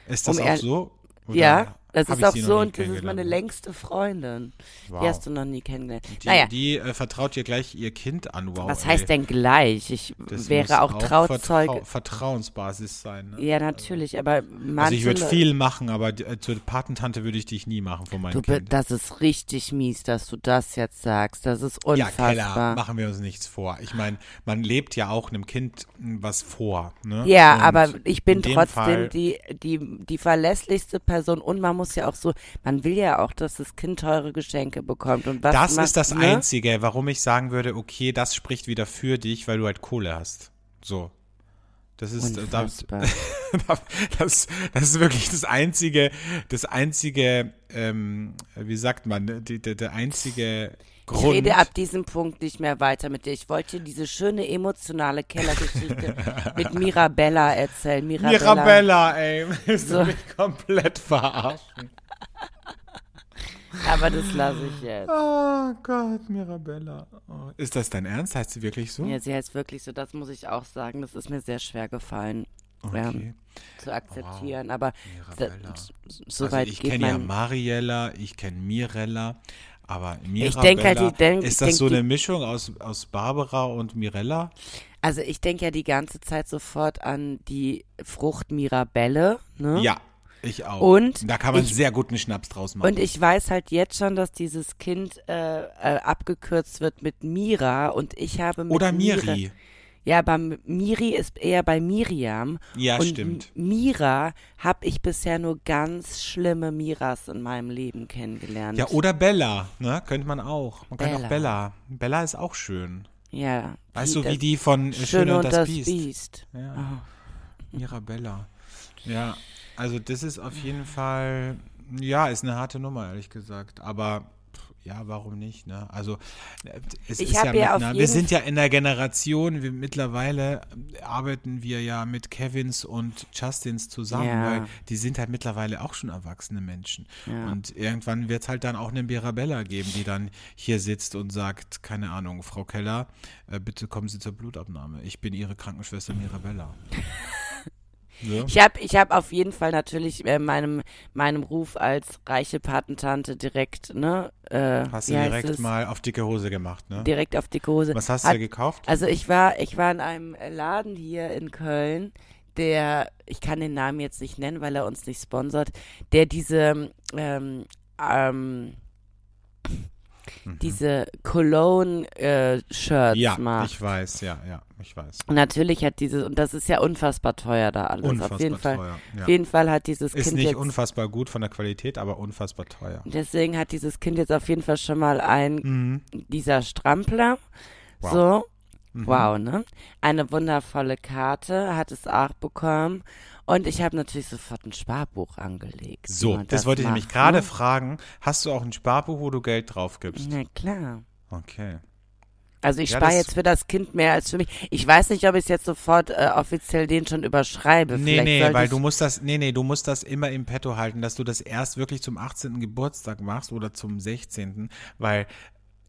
Ist das um auch so? Oder ja, das ist auch so und das ist meine längste Freundin. Wow. Die hast du noch nie kennengelernt. Die, naja. die äh, vertraut dir gleich ihr Kind an. Wow, Was heißt denn gleich? Ich das wäre auch, auch Trauzeuge. Vertrau Vertrauensbasis sein. Ne? Ja, natürlich, aber manche Also ich würde viel machen, aber äh, zur Patentante würde ich dich nie machen von meinem du, Kind. Das ist richtig mies, dass du das jetzt sagst. Das ist unfassbar. Ja, Keller, machen wir uns nichts vor. Ich meine, man lebt ja auch einem Kind was vor. Ne? Ja, und aber ich bin trotzdem die, die, die verlässlichste Person und man muss muss ja auch so, man will ja auch, dass das Kind teure Geschenke bekommt. Und was das macht, ist das ne? Einzige, warum ich sagen würde, okay, das spricht wieder für dich, weil du halt Kohle hast. So. Das ist das, das, das ist wirklich das einzige, das einzige, ähm, wie sagt man, die, die, der einzige Grund. Ich rede ab diesem Punkt nicht mehr weiter mit dir. Ich wollte diese schöne emotionale Kellergeschichte mit Mirabella erzählen. Mirabella, Mirabella ey, willst so. du mich komplett verarschen? Aber das lasse ich jetzt. Oh Gott, Mirabella. Oh. Ist das dein Ernst? Heißt sie wirklich so? Ja, sie heißt wirklich so. Das muss ich auch sagen. Das ist mir sehr schwer gefallen. Okay. Ja, zu akzeptieren, wow. aber so also ich kenne ja Mariella, ich kenne Mirella, aber Mirabella, ich denke halt, denk, ist das denk, so eine Mischung aus, aus Barbara und Mirella? Also ich denke ja die ganze Zeit sofort an die Frucht Mirabelle. Ne? Ja, ich auch. Und da kann man ich, sehr guten Schnaps draus machen. Und ich weiß halt jetzt schon, dass dieses Kind äh, äh, abgekürzt wird mit Mira und ich habe mit Oder Miri. Mira, ja, aber Miri ist eher bei Miriam. Ja, und stimmt. Mira habe ich bisher nur ganz schlimme Miras in meinem Leben kennengelernt. Ja, oder Bella, ne? Könnte man auch. Man kann auch Bella. Bella ist auch schön. Ja. Weißt du, wie die von Schöne, Schöne und, das, das Biest. Biest. Ja. Oh. Mirabella. Ja, also das ist auf jeden Fall, ja, ist eine harte Nummer, ehrlich gesagt. Aber ja, warum nicht? Ne? Also äh, es ich ist ja, ja einer, wir sind ja in der Generation, wir, mittlerweile arbeiten wir ja mit Kevins und Justins zusammen, ja. weil die sind halt mittlerweile auch schon erwachsene Menschen. Ja. Und irgendwann wird es halt dann auch eine Mirabella geben, die dann hier sitzt und sagt, keine Ahnung, Frau Keller, äh, bitte kommen Sie zur Blutabnahme. Ich bin Ihre Krankenschwester Mirabella. Ja. Ich habe ich hab auf jeden Fall natürlich äh, meinem, meinem Ruf als reiche Patentante direkt, ne? Äh, hast du direkt mal auf dicke Hose gemacht, ne? Direkt auf dicke Hose. Was hast Hat, du gekauft? Also ich war, ich war in einem Laden hier in Köln, der, ich kann den Namen jetzt nicht nennen, weil er uns nicht sponsert, der diese, ähm, ähm, diese Cologne-Shirts Ja, macht. ich weiß, ja, ja, ich weiß. Und natürlich hat dieses, und das ist ja unfassbar teuer da alles. Unfassbar auf jeden Fall. teuer. Ja. Auf jeden Fall hat dieses Ist Kind nicht jetzt, unfassbar gut von der Qualität, aber unfassbar teuer. deswegen hat dieses Kind jetzt auf jeden Fall schon mal ein, Mhm. dieser Strampler. Wow. So. Mhm. Wow, ne? Eine wundervolle Karte hat es auch bekommen. Und ich habe natürlich sofort ein Sparbuch angelegt. So, man das, wollte ich nämlich gerade ne? fragen. Hast du auch ein Sparbuch, wo du Geld drauf gibst? Na klar. Okay. Also ich Ja, spare das- jetzt für das Kind mehr als für mich. Ich weiß nicht, ob ich es jetzt sofort äh, offiziell den schon überschreibe. Nee, Vielleicht nee, weil du musst das, nee, nee, du musst das immer im Petto halten, dass du das erst wirklich zum 18. Geburtstag machst oder zum 16., weil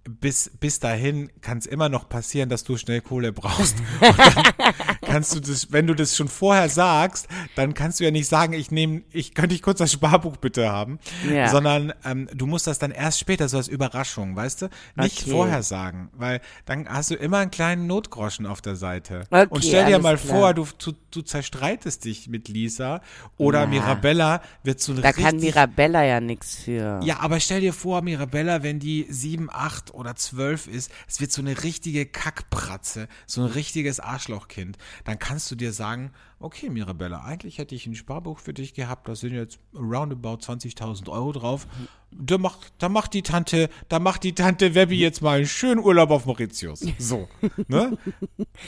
bis, bis dahin kann es immer noch passieren, dass du schnell Kohle brauchst. Kannst du das, wenn du das schon vorher sagst, dann kannst du ja nicht sagen, ich nehme, ich könnte ich kurz das Sparbuch bitte haben, Ja. sondern ähm, du musst das dann erst später, so als Überraschung, weißt du? Nicht Okay. vorher sagen, weil dann hast du immer einen kleinen Notgroschen auf der Seite. Okay, Und stell dir mal klar. vor, du, du, du zerstreitest dich mit Lisa oder Na. Mirabella wird so ein da kann Mirabella ja nichts für. ja, aber stell dir vor, Mirabella, wenn die sieben, acht oder zwölf ist, es wird so eine richtige Kackpratze, so ein richtiges Arschlochkind. Dann kannst du dir sagen, okay, Mirabella, eigentlich hätte ich ein Sparbuch für dich gehabt, da sind jetzt roundabout 20.000 Euro drauf. Da macht, da macht die Tante, da macht die Tante Webby jetzt mal einen schönen Urlaub auf Mauritius. So, ne?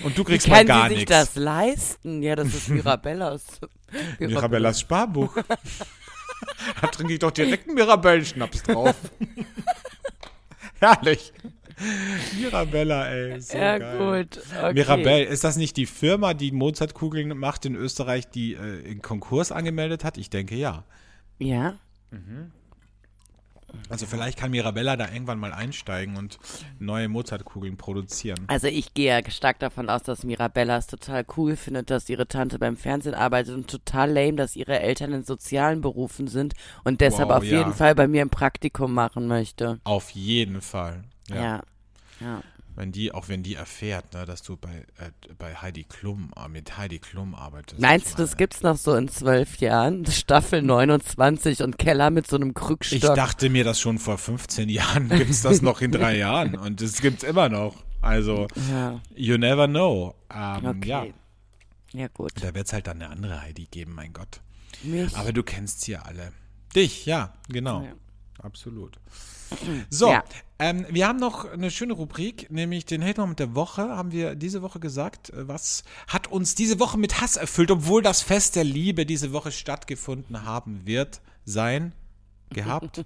Und du Wie kriegst mal kann gar sie sich nichts. das leisten? Ja, das ist Mirabellas. Mirabellas Sparbuch. da trinke ich doch direkt einen Mirabellenschnaps drauf. Herrlich. Mirabella, ey. So Ja, geil. gut. Okay. Mirabell, ist das nicht die Firma, die Mozartkugeln macht in Österreich, die äh, in Konkurs angemeldet hat? Ich denke ja. Ja. Also vielleicht kann Mirabella da irgendwann mal einsteigen und neue Mozartkugeln produzieren. Also ich gehe ja stark davon aus, dass Mirabella es total cool findet, dass ihre Tante beim Fernsehen arbeitet und total lame, dass ihre Eltern in sozialen Berufen sind und deshalb Wow, auf ja. jeden Fall bei mir ein Praktikum machen möchte. Auf jeden Fall. Ja. Ja. Ja. Wenn die, auch wenn die erfährt, ne, dass du bei, äh, bei Heidi Klum, äh, mit Heidi Klum arbeitest. Meinst Ich du, das gibt's noch so in zwölf Jahren? Staffel 29 und Keller mit so einem Ich Krückstock. dachte mir das schon vor 15 Jahren, gibt's das noch in drei Jahren und es gibt's immer noch. Also, ja, you never know. Ähm, okay. Ja, Ja, gut. da wird's halt dann eine andere Heidi geben, mein Gott. Mich. Aber du kennst sie ja alle. Dich, ja, genau. Ja. Absolut. So, Ja. ähm, wir haben noch eine schöne Rubrik, nämlich den Hate Moment der Woche. Haben wir diese Woche gesagt, äh, was hat uns diese Woche mit Hass erfüllt, obwohl das Fest der Liebe diese Woche stattgefunden haben wird, sein, gehabt.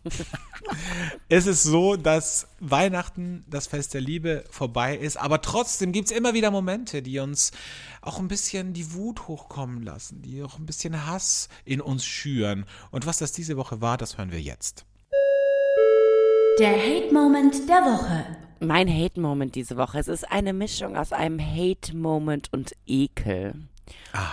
es ist so, dass Weihnachten, das Fest der Liebe vorbei ist, aber trotzdem gibt es immer wieder Momente, die uns auch ein bisschen die Wut hochkommen lassen, die auch ein bisschen Hass in uns schüren. Und was das diese Woche war, das hören wir jetzt. Der Hate-Moment der Woche. Mein Hate-Moment diese Woche. Es ist eine Mischung aus einem Hate-Moment und Ekel.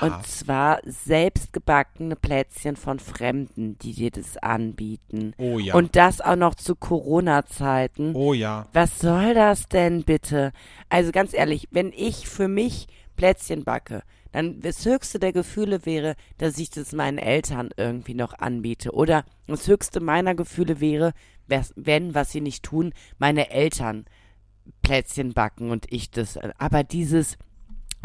Und zwar selbstgebackene Plätzchen von Fremden, die dir das anbieten. Oh ja. Und das auch noch zu Corona-Zeiten. Oh ja. Was soll das denn bitte? Also ganz ehrlich, wenn ich für mich Plätzchen backe, dann das höchste der Gefühle wäre, dass ich das meinen Eltern irgendwie noch anbiete. Oder das höchste meiner Gefühle wäre, wenn, was sie nicht tun, meine Eltern Plätzchen backen und ich das. Aber dieses,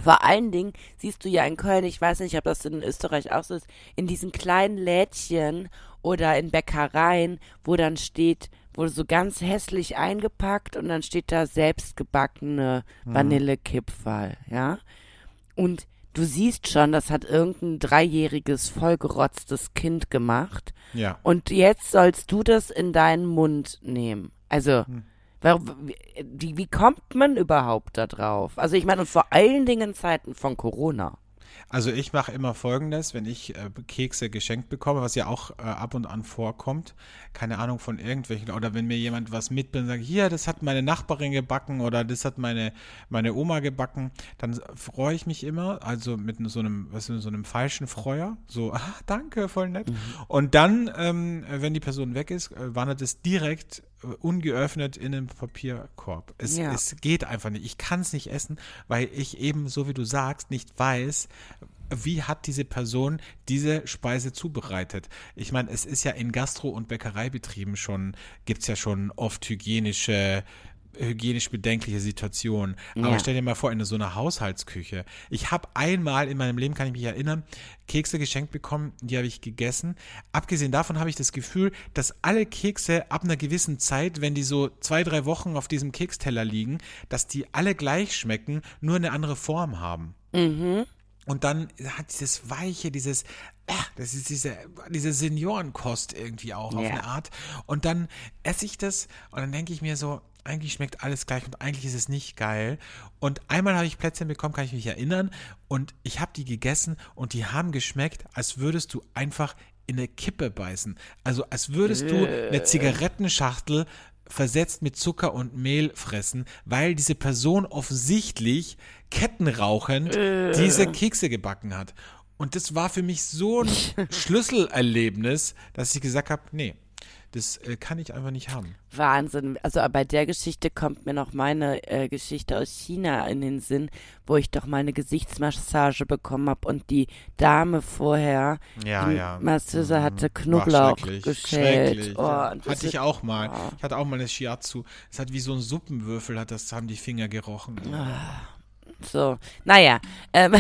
vor allen Dingen siehst du ja in Köln, ich weiß nicht, ob das in Österreich auch so ist, in diesen kleinen Lädchen oder in Bäckereien, wo dann steht, wo so ganz hässlich eingepackt und dann steht da selbstgebackene Vanillekipferl, ja? Und du siehst schon, das hat irgendein dreijähriges, vollgerotztes Kind gemacht. Ja. Und jetzt sollst du das in deinen Mund nehmen. Also, warum- wie, wie kommt man überhaupt da drauf? Also, ich meine, und vor allen Dingen in Zeiten von Corona. Also ich mache immer Folgendes, wenn ich äh, Kekse geschenkt bekomme, was ja auch äh, ab und an vorkommt, keine Ahnung von irgendwelchen, oder wenn mir jemand was mitbringt, sage hier, das hat meine Nachbarin gebacken oder das hat meine, meine Oma gebacken, dann freue ich mich immer, also mit so einem, was ist, so einem falschen Freuer, so, ah, danke, voll nett. Und dann, ähm, wenn die Person weg ist, äh, wandert es direkt ungeöffnet in einem Papierkorb. Es, Ja. es geht einfach nicht. Ich kann es nicht essen, weil ich eben, so wie du sagst, nicht weiß, wie hat diese Person diese Speise zubereitet. Ich meine, es ist ja in Gastro- und Bäckereibetrieben schon, gibt es ja schon oft hygienische hygienisch bedenkliche Situationen. Aber Ja. stell dir mal vor, in so einer Haushaltsküche. Ich habe einmal in meinem Leben, kann ich mich erinnern, Kekse geschenkt bekommen, die habe ich gegessen. Abgesehen davon habe ich das Gefühl, dass alle Kekse ab einer gewissen Zeit, wenn die so zwei, drei Wochen auf diesem Keksteller liegen, dass die alle gleich schmecken, nur eine andere Form haben. Und dann hat dieses Weiche, dieses, das ist diese, diese Seniorenkost irgendwie auch auf Ja. eine Art. Und dann esse ich das und dann denke ich mir so, eigentlich schmeckt alles gleich und eigentlich ist es nicht geil. Und einmal habe ich Plätzchen bekommen, kann ich mich erinnern. Und ich habe die gegessen und die haben geschmeckt, als würdest du einfach in eine Kippe beißen. Also als würdest du eine Zigarettenschachtel versetzt mit Zucker und Mehl fressen, weil diese Person offensichtlich kettenrauchend diese Kekse gebacken hat. Und das war für mich so ein Schlüsselerlebnis, dass ich gesagt habe, nee, das äh, kann ich einfach nicht haben. Wahnsinn. Also bei der Geschichte kommt mir noch meine äh, Geschichte aus China in den Sinn, wo ich doch mal eine Gesichtsmassage bekommen habe und die Dame vorher, Ja, die ja. Masseuse hatte War Knoblauch schrecklich, geschält. schrecklich, Oh, ja. Hatte ich auch mal. Oh. Ich hatte auch mal eine Shiatsu. Es hat wie so ein Suppenwürfel, hat das haben die Finger gerochen. Ah. So, naja, ähm,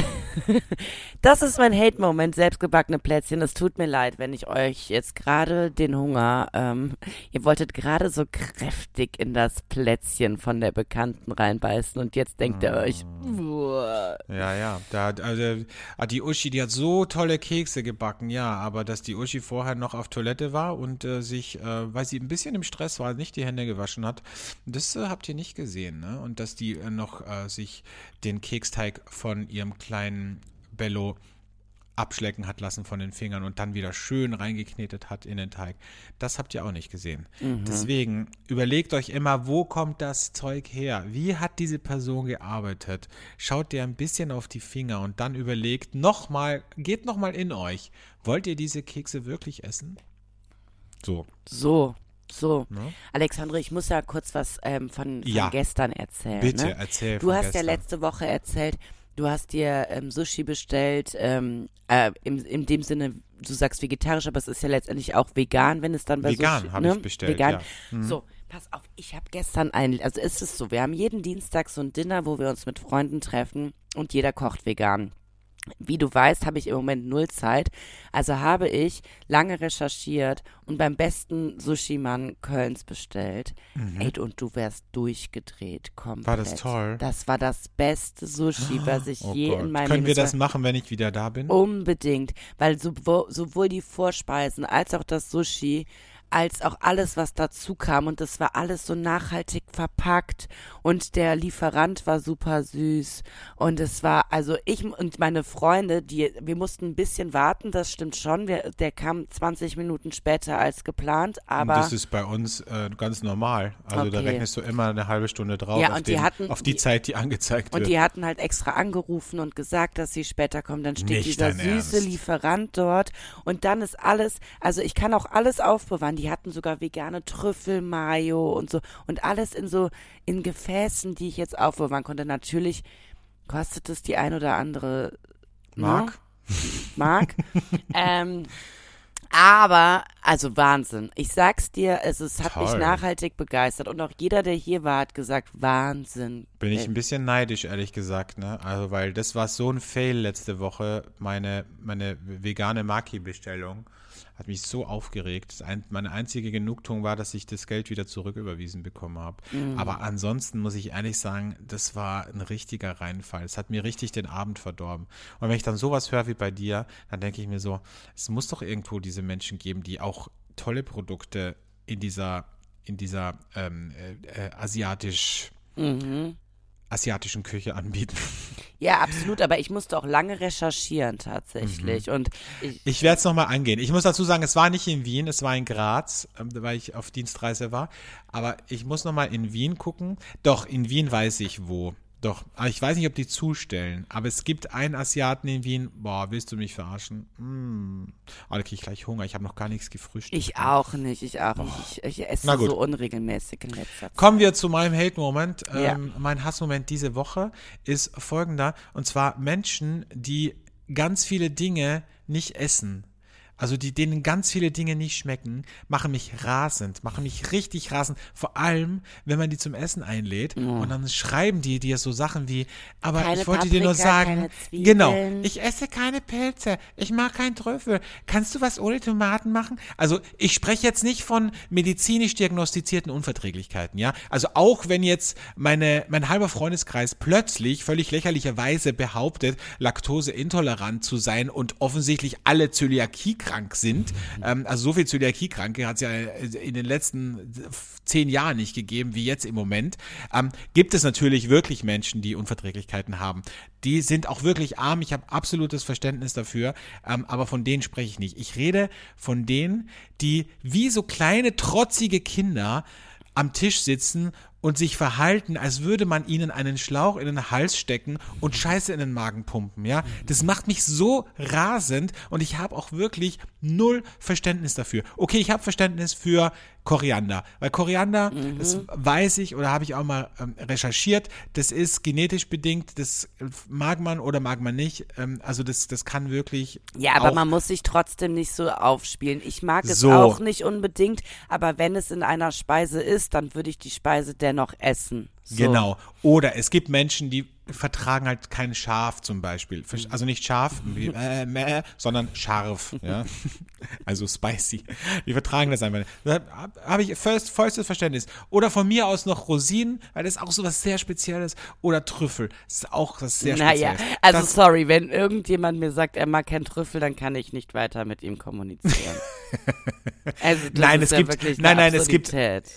das ist mein Hate-Moment, selbstgebackene Plätzchen. Es tut mir leid, wenn ich euch jetzt gerade den Hunger, ähm, ihr wolltet gerade so kräftig in das Plätzchen von der Bekannten reinbeißen und jetzt denkt ihr euch, uah. Ja, ja. Da, also, ah, die Uschi, die hat so tolle Kekse gebacken, ja, aber dass die Uschi vorher noch auf Toilette war und äh, sich, äh, weil sie ein bisschen im Stress war, nicht die Hände gewaschen hat, das äh, habt ihr nicht gesehen, ne? Und dass die äh, noch äh, sich den Keksteig von ihrem kleinen Bello abschlecken hat lassen von den Fingern und dann wieder schön reingeknetet hat in den Teig. Das habt ihr auch nicht gesehen. Deswegen überlegt euch immer, wo kommt das Zeug her? Wie hat diese Person gearbeitet? Schaut dir ein bisschen auf die Finger und dann überlegt nochmal, geht nochmal in euch. Wollt ihr diese Kekse wirklich essen? So. so, so. Ne? Alexandre, ich muss ja kurz was ähm, von, von Ja. gestern erzählen. Bitte, ne? erzähl Du hast ja gestern. letzte Woche erzählt, du hast dir ähm, Sushi bestellt, ähm, äh, im, in dem Sinne, du sagst vegetarisch, aber es ist ja letztendlich auch vegan, wenn es dann bei Vegan Sushi, hab ne? ich bestellt, Vegan. ja. Mhm. So, pass auf, ich habe gestern ein, also ist es so, wir haben jeden Dienstag so ein Dinner, wo wir uns mit Freunden treffen und jeder kocht vegan. Wie du weißt, habe ich im Moment null Zeit. Also habe ich lange recherchiert und beim besten Sushi-Mann Kölns bestellt. Ey, und du wärst durchgedreht komplett. Mhm. War das toll? Das war das beste Sushi, was ich Oh je Gott. in meinem Können wir Leben- das machen, wenn ich wieder da bin? Unbedingt, weil sowohl die Vorspeisen als auch das Sushi, als auch alles, was dazu kam und das war alles so nachhaltig verpackt und der Lieferant war super süß und es war, also ich und meine Freunde, die, wir mussten ein bisschen warten, das stimmt schon, wir, der kam 20 Minuten später als geplant, aber das ist bei uns äh, ganz normal. Also da Okay. rechnest du immer eine halbe Stunde drauf Ja, auf, und die den, hatten- auf die, Zeit, die angezeigt Und wird. die hatten halt extra angerufen und gesagt, dass sie später kommen. Dann steht Nicht dieser süße Ernst. Lieferant dort und dann ist alles, also ich kann auch alles aufbewahren. Die hatten sogar vegane Trüffelmayo und so und alles in so in Gefäßen, die ich jetzt aufbewahren konnte. Natürlich kostet es die ein oder andere ne? Mark? Mark. ähm, aber, also Wahnsinn. Ich sag's dir, es, es hat mich Toll. nachhaltig begeistert. Und auch jeder, der hier war, hat gesagt, Wahnsinn. Bin ich Äh, ein bisschen neidisch, ehrlich gesagt, ne? Also, weil das war so ein Fail letzte Woche, meine, meine vegane Maki-Bestellung. Hat mich so aufgeregt. Ein, meine einzige Genugtuung war, dass ich das Geld wieder zurücküberwiesen bekommen habe. Mhm. Aber ansonsten muss ich ehrlich sagen, das war ein richtiger Reinfall. Es hat mir richtig den Abend verdorben. Und wenn ich dann sowas höre wie bei dir, dann denke ich mir so, es muss doch irgendwo diese Menschen geben, die auch tolle Produkte in dieser, in dieser ähm, äh, äh, asiatisch Mhm. Asiatischen Küche anbieten. Ja, absolut, aber ich musste auch lange recherchieren tatsächlich. Und ich, Ich werde es nochmal angehen. Ich muss dazu sagen, es war nicht in Wien, es war in Graz, ähm, weil ich auf Dienstreise war. Aber ich muss nochmal in Wien gucken. Doch, in Wien weiß ich wo. Doch, aber ich weiß nicht, ob die zustellen. Aber es gibt einen Asiaten in Wien. Boah, willst du mich verarschen? Mm. Oh, da kriege ich gleich Hunger. Ich habe noch gar nichts gefrühstückt. Ich auch nicht, ich auch nicht. Ich, ich esse so unregelmäßig in letzter Zeit. Kommen wir zu meinem Hate-Moment. Ja. Ähm, mein Hassmoment diese Woche ist folgender. Und zwar Menschen, die ganz viele Dinge nicht essen. Also die, denen ganz viele Dinge nicht schmecken, machen mich rasend, machen mich richtig rasend. Vor allem, wenn man die zum Essen einlädt und dann schreiben die dir so Sachen wie, aber Keine ich wollte dir nur Paprika, sagen, genau, ich esse keine Pilze, ich mag keinen Trüffel. Kannst du was ohne Tomaten machen? Also ich spreche jetzt nicht von medizinisch diagnostizierten Unverträglichkeiten, ja. Also auch wenn jetzt meine, mein halber Freundeskreis plötzlich völlig lächerlicherweise behauptet, laktoseintolerant zu sein und offensichtlich alle zöliakiekrank sind, ähm, also so viel Zöliakiekranke hat es ja in den letzten zehn Jahren nicht gegeben wie jetzt im Moment, ähm, gibt es natürlich wirklich Menschen, die Unverträglichkeiten haben. Die sind auch wirklich arm. Ich habe absolutes Verständnis dafür, ähm, aber von denen spreche ich nicht. Ich rede von denen, die wie so kleine trotzige Kinder am Tisch sitzen und sich verhalten, als würde man ihnen einen Schlauch in den Hals stecken und Scheiße in den Magen pumpen, ja? Das macht mich so rasend und ich habe auch wirklich null Verständnis dafür. Okay, ich habe Verständnis für Koriander, weil Koriander, das weiß ich oder habe ich auch mal ähm, recherchiert, das ist genetisch bedingt, das mag man oder mag man nicht, ähm, also das, das kann wirklich Ja, aber man muss sich trotzdem nicht so aufspielen. Ich mag es So. auch nicht unbedingt, aber wenn es in einer Speise ist, dann würde ich die Speise dennoch essen. So. Genau. Oder es gibt Menschen, die vertragen halt kein Schaf zum Beispiel. Mhm. Also nicht scharf, wie, äh, mäh, sondern scharf. Ja? Also spicy. Die vertragen das einfach. Da habe ich vollst, vollstes Verständnis. Oder von mir aus noch Rosinen, weil das ist auch so was sehr Spezielles. Oder Trüffel. Das ist auch was sehr Naja, Spezielles. also das, sorry, wenn irgendjemand mir sagt, er mag keinen Trüffel, dann kann ich nicht weiter mit ihm kommunizieren. also das Nein, ist es ja gibt- wirklich nein, nein, es gibt-.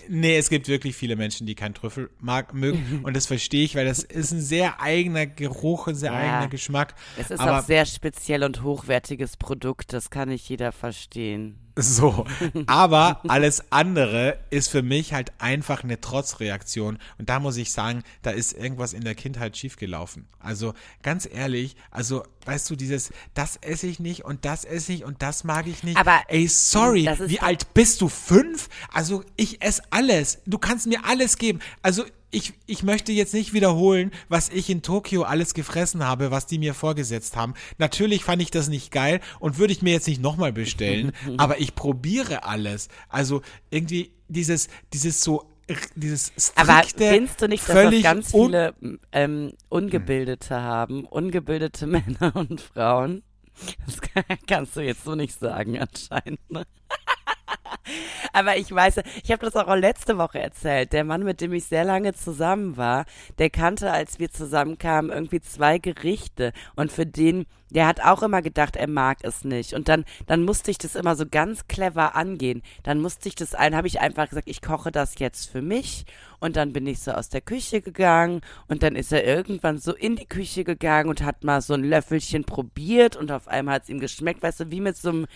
Nee, es gibt wirklich viele Menschen, die keinen Trüffel mag, mögen. Und das verstehe ich, weil das ist ein sehr eigener Geruch, ein sehr Ja. eigener Geschmack. Es ist Aber auch sehr speziell und hochwertiges Produkt, das kann nicht jeder verstehen. So, aber alles andere ist für mich halt einfach eine Trotzreaktion. Und da muss ich sagen, da ist irgendwas in der Kindheit schiefgelaufen. Also ganz ehrlich, also weißt du, dieses, das esse ich nicht und das esse ich und das mag ich nicht. Aber ey, sorry, wie alt bist du? Fünf? Also ich esse alles. Du kannst mir alles geben. Also ich, ich möchte jetzt nicht wiederholen, was ich in Tokio alles gefressen habe, was die mir vorgesetzt haben. Natürlich fand ich das nicht geil und würde ich mir jetzt nicht nochmal bestellen, aber ich probiere alles. Also irgendwie dieses, dieses so, dieses strikte, Aber findest du nicht, dass das ganz viele ähm, Ungebildete haben? Ungebildete Männer und Frauen? Das kann, kannst du jetzt so nicht sagen anscheinend. Aber ich weiß, ich habe das auch letzte Woche erzählt. Der Mann, mit dem ich sehr lange zusammen war, der kannte, als wir zusammenkamen, irgendwie zwei Gerichte. Und für den, der hat auch immer gedacht, er mag es nicht. Und dann, dann musste ich das immer so ganz clever angehen. Dann musste ich das ein, habe ich einfach gesagt, ich koche das jetzt für mich. Und dann bin ich so aus der Küche gegangen und dann ist er irgendwann so in die Küche gegangen und hat mal so ein Löffelchen probiert und auf einmal hat es ihm geschmeckt, weißt du, wie mit so einem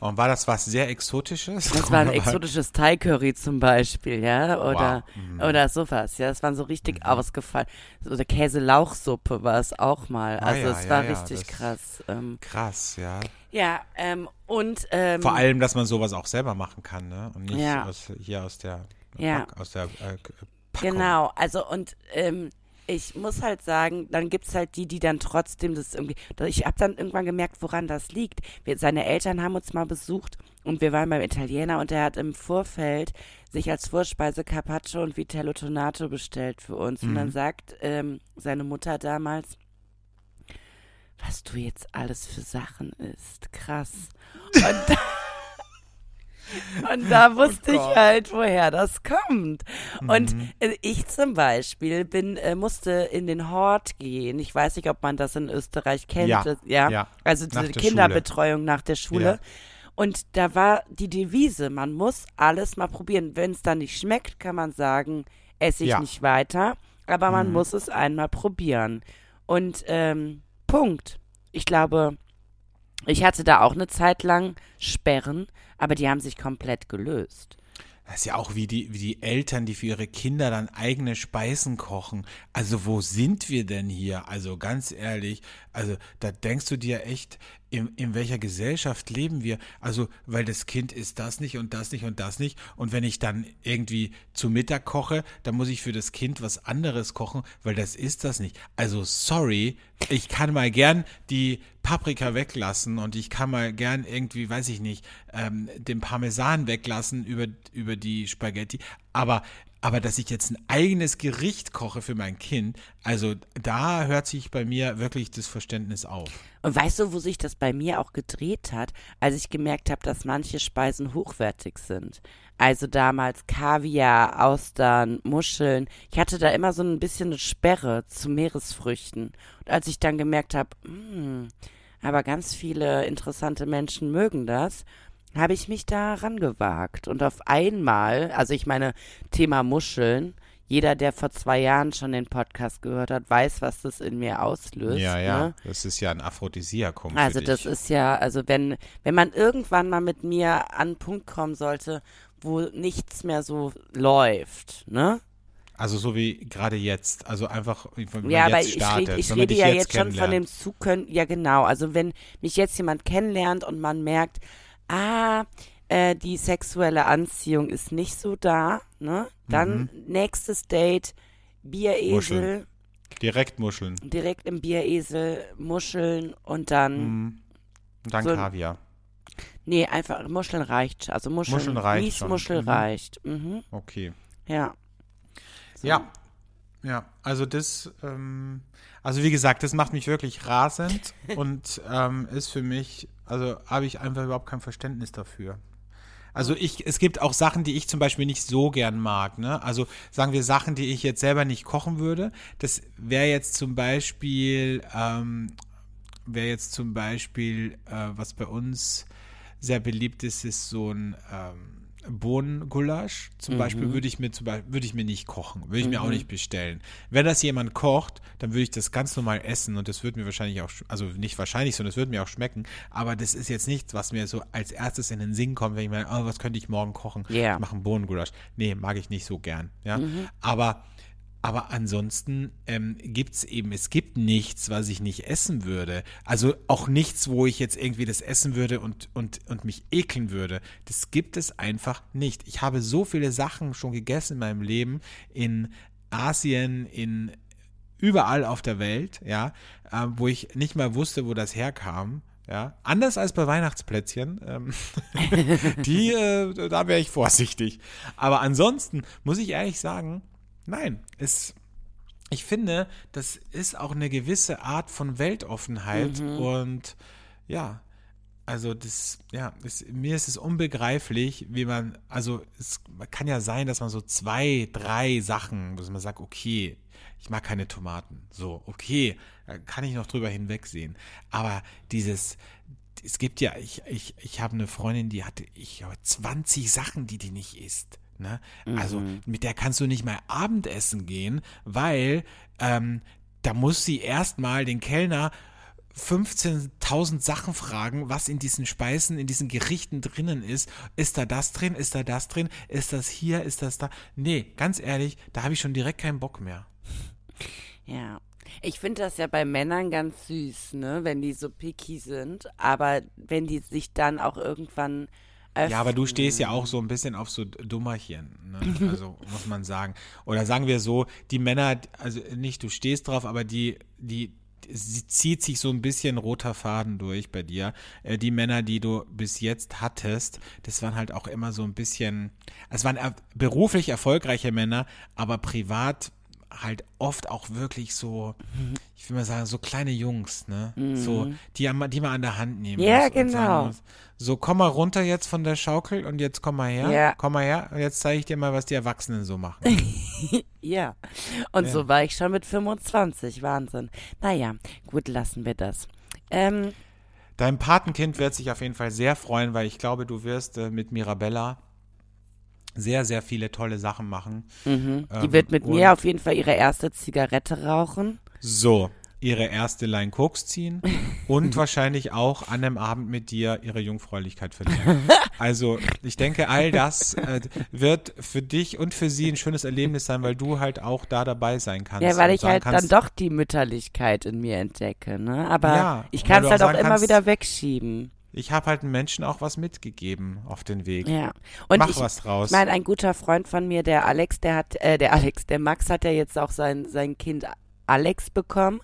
Und war das was sehr Exotisches? das war ein exotisches Thai-Curry zum Beispiel, ja, oder, Mhm. oder sowas, ja, das waren so richtig ausgefallen. Oder Käse-Lauchsuppe war es auch mal, Ah also ja, es war ja, richtig krass. Ähm, Krass, ja. ja, ähm, und, ähm, Vor allem, dass man sowas auch selber machen kann, ne? Und nicht Ja. aus, hier aus der, Ja. Pack- aus der äh, Packung. Genau, also und ähm, ich muss halt sagen, dann gibt's halt die, die dann trotzdem das irgendwie. Ich habe dann irgendwann gemerkt, woran das liegt. Wir, seine Eltern haben uns mal besucht und wir waren beim Italiener und der hat im Vorfeld sich als Vorspeise Carpaccio und Vitello Tonato bestellt für uns. Und dann sagt ähm, seine Mutter damals, was du jetzt alles für Sachen isst. Krass. Und da, und da wusste ich halt, woher das kommt. Und äh, ich zum Beispiel bin, äh, musste in den Hort gehen. Ich weiß nicht, ob man das in Österreich kennt. Ja, ja? ja. Also diese der Kinderbetreuung nach der Schule. Ja. Und da war die Devise, man muss alles mal probieren. Wenn es dann nicht schmeckt, kann man sagen, esse ich nicht weiter. Aber man muss es einmal probieren. Und ähm, Punkt. Ich glaube, ich hatte da auch eine Zeit lang Sperren, aber die haben sich komplett gelöst. Das ist ja auch wie die, wie die Eltern, die für ihre Kinder dann eigene Speisen kochen. Also wo sind wir denn hier? Also ganz ehrlich, also da denkst du dir echt, in, in welcher Gesellschaft leben wir? Also, weil das Kind ist das nicht und das nicht und das nicht. Und wenn ich dann irgendwie zu Mittag koche, dann muss ich für das Kind was anderes kochen, weil das ist das nicht. Also, sorry, ich kann mal gern die Paprika weglassen und ich kann mal gern irgendwie, weiß ich nicht, ähm, den Parmesan weglassen über, über die Spaghetti. Aber aber dass ich jetzt ein eigenes Gericht koche für mein Kind, also da hört sich bei mir wirklich das Verständnis auf. Und weißt du, wo sich das bei mir auch gedreht hat, als ich gemerkt habe, dass manche Speisen hochwertig sind? Also damals Kaviar, Austern, Muscheln. Ich hatte da immer so ein bisschen eine Sperre zu Meeresfrüchten. Und als ich dann gemerkt habe, hm, aber ganz viele interessante Menschen mögen das, habe ich mich da rangewagt. Und auf einmal, also ich meine, Thema Muscheln, jeder, der vor zwei Jahren schon den Podcast gehört hat, weiß, was das in mir auslöst. Ja, ja, ne? das ist ja ein Aphrodisiakum. Also das ist ja, also wenn, wenn man irgendwann mal mit mir an einen Punkt kommen sollte, wo nichts mehr so läuft, ne? Also so wie gerade jetzt, also einfach, wenn man Ja, jetzt aber ich startet, rede, ich wenn man rede ja jetzt jetzt schon von dem. Zukönnen, ja genau, also wenn mich jetzt jemand kennenlernt und man merkt, ah, äh, die sexuelle Anziehung ist nicht so da, ne? Dann nächstes Date, Bieresel, Muscheln. Direkt Muscheln. direkt im Bieresel, Muscheln und dann, Mhm. Und dann So- Kaviar. nee, einfach Muscheln reicht, also Muscheln, Muscheln reicht schon. Miesmuschel Mhm. reicht, mhm, Okay. ja. Ja. Ja, also das, ähm, also wie gesagt, das macht mich wirklich rasend und ähm, ist für mich, also habe ich einfach überhaupt kein Verständnis dafür. Also ich, es gibt auch Sachen, die ich zum Beispiel nicht so gern mag, ne? Also sagen wir Sachen, die ich jetzt selber nicht kochen würde. Das wäre jetzt zum Beispiel, ähm, wäre jetzt zum Beispiel, äh, was bei uns sehr beliebt ist, ist so ein ähm, Bohnengulasch. Zum Beispiel würde ich mir zum Beispiel würde ich mir nicht kochen, würde ich mir auch nicht bestellen. Wenn das jemand kocht, dann würde ich das ganz normal essen und das würde mir wahrscheinlich auch, also nicht wahrscheinlich, sondern es würde mir auch schmecken. Aber das ist jetzt nichts, was mir so als erstes in den Sinn kommt, wenn ich meine, oh, was könnte ich morgen kochen? Ja. Ich mache einen Bohnengulasch. Nee, mag ich nicht so gern. Ja, aber aber ansonsten ähm, gibt es eben, es gibt nichts, was ich nicht essen würde. Also auch nichts, wo ich jetzt irgendwie das essen würde und, und, und mich ekeln würde. Das gibt es einfach nicht. Ich habe so viele Sachen schon gegessen in meinem Leben, in Asien, in überall auf der Welt, ja, äh, wo ich nicht mal wusste, wo das herkam. Ja, anders als bei Weihnachtsplätzchen. Ähm, die, äh, da wäre ich vorsichtig. Aber ansonsten muss ich ehrlich sagen, nein, es, ich finde, das ist auch eine gewisse Art von Weltoffenheit und ja, also das, ja, es, mir ist es unbegreiflich, wie man, also es kann ja sein, dass man so zwei, drei Sachen, wo man sagt, okay, ich mag keine Tomaten, so, okay, da kann ich noch drüber hinwegsehen. Aber dieses, es gibt ja, ich, ich, ich habe eine Freundin, die hatte, ich habe 20 Sachen, die die nicht isst. Ne? Also mit der kannst du nicht mal Abendessen gehen, weil ähm, da muss sie erstmal den Kellner 15.000 Sachen fragen, was in diesen Speisen, in diesen Gerichten drinnen ist. Ist da das drin? Ist da das drin? Ist das hier? Ist das da? Nee, ganz ehrlich, da habe ich schon direkt keinen Bock mehr. Ja. Ich finde das ja bei Männern ganz süß, ne, wenn die so picky sind, aber wenn die sich dann auch irgendwann. Ja, aber du stehst ja auch so ein bisschen auf so Dummerchen, ne? also muss man sagen. Oder sagen wir so, die Männer, also nicht du stehst drauf, aber die, die, sie zieht sich so ein bisschen roter Faden durch bei dir. Äh, Die Männer, die du bis jetzt hattest, das waren halt auch immer so ein bisschen, es waren er- beruflich erfolgreiche Männer, aber privat halt oft auch wirklich so, ich will mal sagen, so kleine Jungs, ne? So, die, die man an der Hand nehmen Ja, muss genau. muss, so, komm mal runter jetzt von der Schaukel und jetzt komm mal her. Ja. Komm mal her und jetzt zeige ich dir mal, was die Erwachsenen so machen. Ja. Und Ja. so war ich schon mit 25. Wahnsinn. Naja, gut, lassen wir das. Ähm, Dein Patenkind wird sich auf jeden Fall sehr freuen, weil ich glaube, du wirst äh, mit Mirabella sehr, sehr viele tolle Sachen machen. mhm. die Ähm, wird mit mir auf jeden Fall ihre erste Zigarette rauchen. So, ihre erste Line Koks ziehen und wahrscheinlich auch an dem Abend mit dir ihre Jungfräulichkeit verlieren. Also ich denke, all das äh, wird für dich und für sie ein schönes Erlebnis sein, weil du halt auch da dabei sein kannst. Ja, weil ich halt kannst, dann doch die Mütterlichkeit in mir entdecke, ne? Aber Ja, ich kann es halt auch immer kannst- wieder wegschieben. Ich habe halt den Menschen auch was mitgegeben auf den Weg. Ja. Und Mach ich, was draus. Ich meine, ein guter Freund von mir, der Alex, der hat, äh, der Alex, der Max hat ja jetzt auch sein, sein Kind Alex bekommen.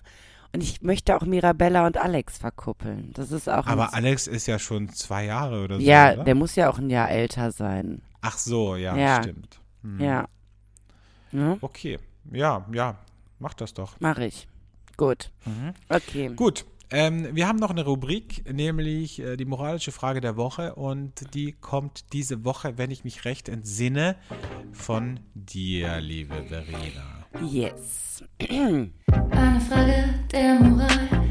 Und ich möchte auch Mirabella und Alex verkuppeln. Das ist auch Aber Alex ist ja schon zwei Jahre oder so. Ja, oder? der muss ja auch ein Jahr älter sein. Ach so, ja, Ja. stimmt. Hm. Ja. Ne? Okay, ja, ja, mach das doch. Mach ich. Gut. Mhm. Okay. Gut, ähm, wir haben noch eine Rubrik, nämlich äh, die moralische Frage der Woche und die kommt diese Woche, wenn ich mich recht entsinne, von dir, liebe Verena. Yes. Eine Frage der Moral,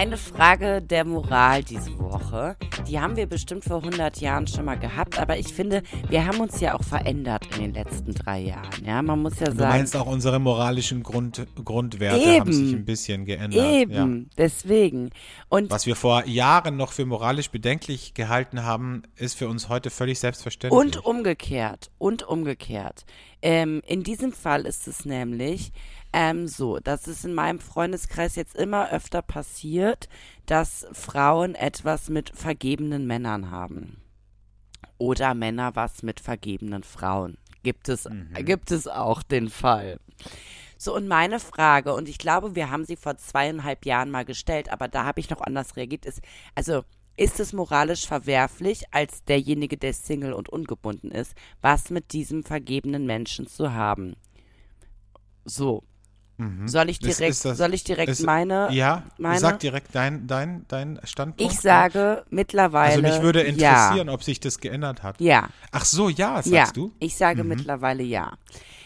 Eine Frage der Moral diese Woche. Die haben wir bestimmt vor 100 Jahren schon mal gehabt, aber ich finde, wir haben uns ja auch verändert in den letzten drei Jahren. Ja, man muss ja Du sagen. meinst auch unsere moralischen Grund, Grundwerte Eben. haben sich ein bisschen geändert. Eben, Ja. deswegen. Und Was wir vor Jahren noch für moralisch bedenklich gehalten haben, ist für uns heute völlig selbstverständlich. Und umgekehrt. Und umgekehrt. Ähm, in diesem Fall ist es nämlich ähm, so, dass es in meinem Freundeskreis jetzt immer öfter passiert, dass Frauen etwas mit vergebenen Männern haben. Oder Männer was mit vergebenen Frauen. Gibt es, gibt es auch den Fall. So, und meine Frage, und ich glaube, wir haben sie vor zweieinhalb Jahren mal gestellt, aber da habe ich noch anders reagiert, ist, also, ist es moralisch verwerflich, als derjenige, der Single und ungebunden ist, was mit diesem vergebenen Menschen zu haben? So. Soll ich Mhm. Ist- direkt, ist das- soll ich direkt ist- meine, ja, meine? sag direkt dein, dein, dein Standpunkt. ich sage mittlerweile. Also mich würde interessieren, ja. ob sich das geändert hat. Ja. Ach so, ja, sagst ja, du? ich sage mittlerweile ja.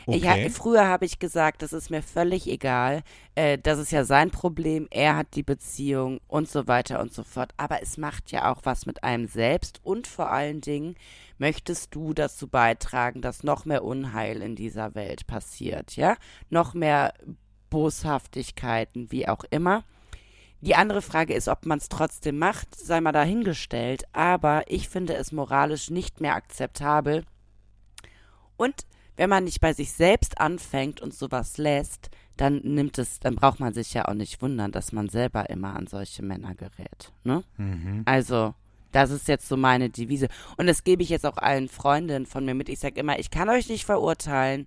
Ich, Okay. ha- früher habe ich gesagt, das ist mir völlig egal, äh, das ist ja sein Problem, er hat die Beziehung und so weiter und so fort. Aber es macht ja auch was mit einem selbst und vor allen Dingen möchtest du dazu beitragen, dass noch mehr Unheil in dieser Welt passiert, ja? Noch mehr Boshaftigkeiten, wie auch immer. Die andere Frage ist, ob man es trotzdem macht, sei mal dahingestellt. Aber ich finde es moralisch nicht mehr akzeptabel. Und wenn man nicht bei sich selbst anfängt und sowas lässt, dann nimmt es, dann braucht man sich ja auch nicht wundern, dass man selber immer an solche Männer gerät. Ne? Also, das ist jetzt so meine Devise. Und das gebe ich jetzt auch allen Freundinnen von mir mit. Ich sage immer, ich kann euch nicht verurteilen.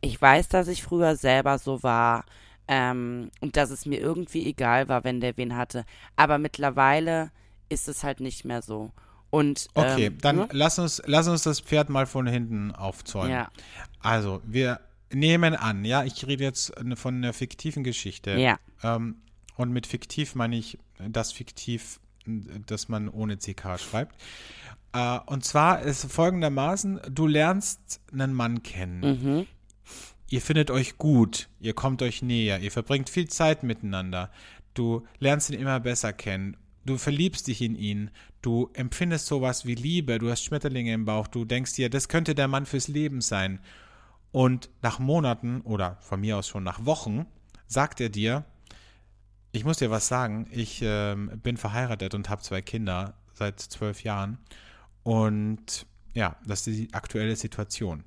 Ich weiß, dass ich früher selber so war. Ähm, und dass es mir irgendwie egal war, wenn der wen hatte. Aber mittlerweile ist es halt nicht mehr so. Und Okay, ähm, dann ne? lass, uns, lass uns das Pferd mal von hinten aufzäumen. Ja. Also, wir nehmen an, ja, ich rede jetzt von einer fiktiven Geschichte. Ja. Ähm, und mit fiktiv meine ich das Fiktiv, das man ohne CK schreibt. Äh, und zwar ist folgendermaßen, du lernst einen Mann kennen. Mhm. Ihr findet euch gut, ihr kommt euch näher, ihr verbringt viel Zeit miteinander. Du lernst ihn immer besser kennen. Du verliebst dich in ihn. Du empfindest sowas wie Liebe. Du hast Schmetterlinge im Bauch. Du denkst dir, das könnte der Mann fürs Leben sein. Und nach Monaten oder von mir aus schon nach Wochen sagt er dir, ich muss dir was sagen, ich ähm, bin verheiratet und habe zwei Kinder seit zwölf Jahren. Und ja, das ist die aktuelle Situation.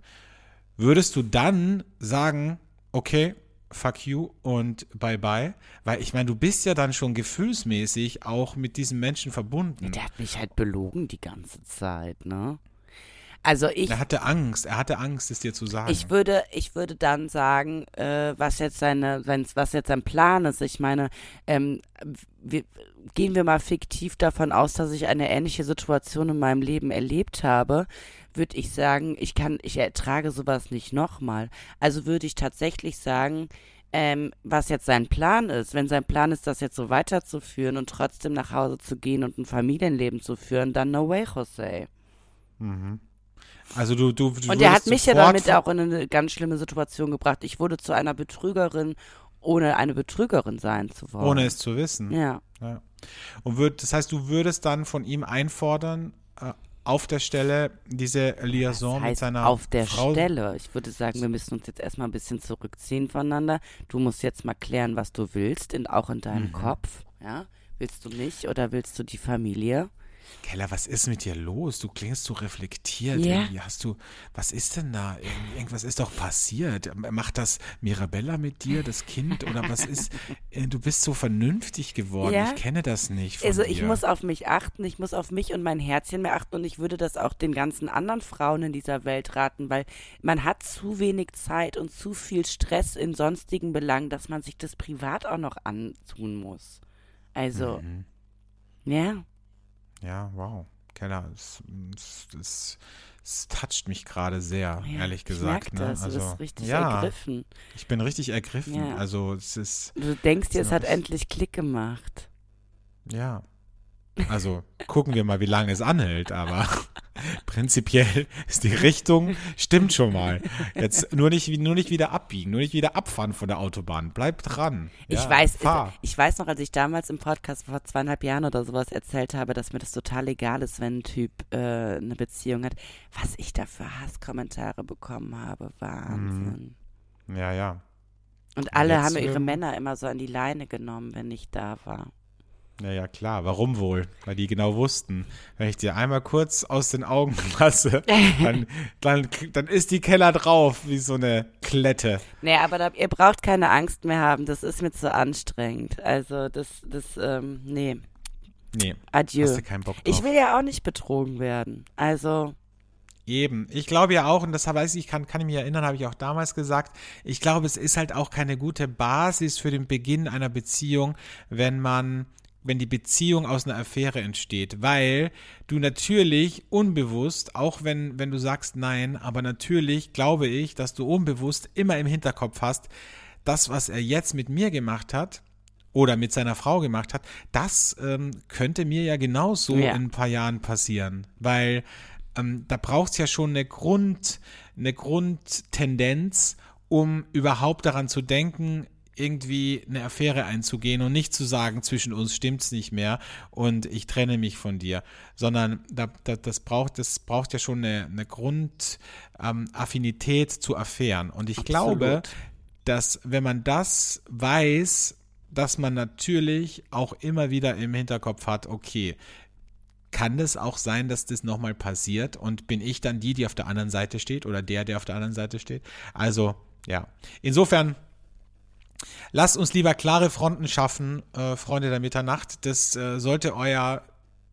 Würdest du dann sagen, okay, fuck you und bye bye? Weil ich meine, du bist ja dann schon gefühlsmäßig auch mit diesem Menschen verbunden. Der hat mich halt belogen die ganze Zeit, ne? Also ich, Er hatte Angst, er hatte Angst, es dir zu sagen. ich würde, ich würde dann sagen, äh, was jetzt seine, was jetzt sein Plan ist. Ich meine, ähm, wir, gehen wir mal fiktiv davon aus, dass ich eine ähnliche Situation in meinem Leben erlebt habe, würde ich sagen, ich kann, ich ertrage sowas nicht nochmal. Also würde ich tatsächlich sagen, ähm, was jetzt sein Plan ist. Wenn sein Plan ist, das jetzt so weiterzuführen und trotzdem nach Hause zu gehen und ein Familienleben zu führen, dann no way, Jose. also du, du, du Und er hat mich ja damit auch in eine ganz schlimme Situation gebracht. Ich wurde zu einer Betrügerin, ohne eine Betrügerin sein zu wollen. ohne es zu wissen. Ja. Ja. Und würd, das heißt, du würdest dann von ihm einfordern, äh, auf der Stelle diese Liaison Das mit heißt, seiner auf der Frau. Stelle. Ich würde sagen, wir müssen uns jetzt erstmal ein bisschen zurückziehen voneinander. Du musst jetzt mal klären, was du willst, in, auch in deinem Mhm. Kopf. Ja? Willst du mich oder willst du die Familie? Keller, was ist mit dir los? Du klingst so reflektiert. Ja. Irgendwie hast du, was ist denn da? Irgend- Irgendwas ist doch passiert. Macht das Mirabella mit dir, das Kind? Oder was ist? Äh, Du bist so vernünftig geworden. Ja. Ich kenne das nicht Also dir. ich muss auf mich achten, ich muss auf mich und mein Herzchen mehr achten und ich würde das auch den ganzen anderen Frauen in dieser Welt raten, weil man hat zu wenig Zeit und zu viel Stress in sonstigen Belangen, dass man sich das privat auch noch antun muss. Also, Mhm. ja. Ja, wow. Keller, es, es, es, es toucht mich gerade sehr, ja ehrlich ich gesagt. merk ne? das, also, du bist richtig ja, ergriffen. ich bin richtig ergriffen. Ja. Also es ist, Du denkst dir, es hat endlich Klick gemacht. ja. Also gucken wir mal, wie lange es anhält, aber prinzipiell ist die Richtung, stimmt schon mal. Jetzt nur nicht, nur nicht wieder abbiegen, nur nicht wieder abfahren von der Autobahn. Bleib dran. Ich Ja, weiß, Fahr. ich weiß noch, als ich damals im Podcast vor zweieinhalb Jahren oder sowas erzählt habe, dass mir das total egal ist, wenn ein Typ äh, eine Beziehung hat. Was ich da für Hasskommentare bekommen habe, Wahnsinn. Ja, ja. Und alle Jetzt, haben ihre ähm, Männer immer so an die Leine genommen, wenn ich da war. Ja, ja, klar. Warum wohl? Weil die genau wussten, wenn ich dir einmal kurz aus den Augen lasse, dann, dann, dann ist die Keller drauf, wie so eine Klette. Nee, aber da, ihr braucht keine Angst mehr haben, das ist mir zu anstrengend. Also das, das, ähm, nee, Nee, adieu. hast du keinen Bock drauf. Ich will ja auch nicht betrogen werden. Also, Eben. Ich glaube ja auch, und das weiß ich, kann, kann ich mich erinnern, habe ich auch damals gesagt, ich glaube, es ist halt auch keine gute Basis für den Beginn einer Beziehung, wenn man, wenn die Beziehung aus einer Affäre entsteht, weil du natürlich unbewusst, auch wenn, wenn du sagst nein, aber natürlich glaube ich, dass du unbewusst immer im Hinterkopf hast, das, was er jetzt mit mir gemacht hat, oder mit seiner Frau gemacht hat, das ähm, könnte mir ja genauso Ja. in ein paar Jahren passieren. Weil ähm, da braucht es ja schon eine Grund, eine Grundtendenz, um überhaupt daran zu denken, irgendwie eine Affäre einzugehen und nicht zu sagen, zwischen uns stimmt's nicht mehr und ich trenne mich von dir, sondern da, da, das braucht das braucht ja schon eine, eine Grundaffinität ähm, zu Affären und ich glaube, dass wenn man das weiß, dass man natürlich auch immer wieder im Hinterkopf hat, okay, kann das auch sein, dass das nochmal passiert und bin ich dann die, die auf der anderen Seite steht oder der, der auf der anderen Seite steht? Also, ja. Insofern, lasst uns lieber klare Fronten schaffen, äh, Freunde der Mitternacht. Das äh, sollte euer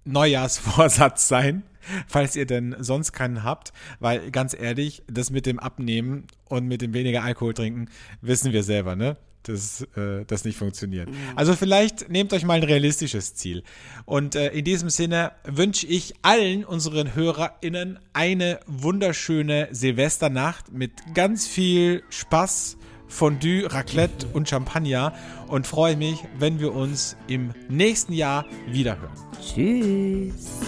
Neujahrsvorsatz sein, falls ihr denn sonst keinen habt, weil ganz ehrlich, das mit dem Abnehmen und mit dem weniger Alkohol trinken, wissen wir selber, ne? dass äh, das nicht funktioniert. Also vielleicht nehmt euch mal ein realistisches Ziel. Und äh, in diesem Sinne wünsche ich allen unseren HörerInnen eine wunderschöne Silvesternacht mit ganz viel Spaß, Fondue, Raclette und Champagner und freue mich, wenn wir uns im nächsten Jahr wiederhören. tschüss.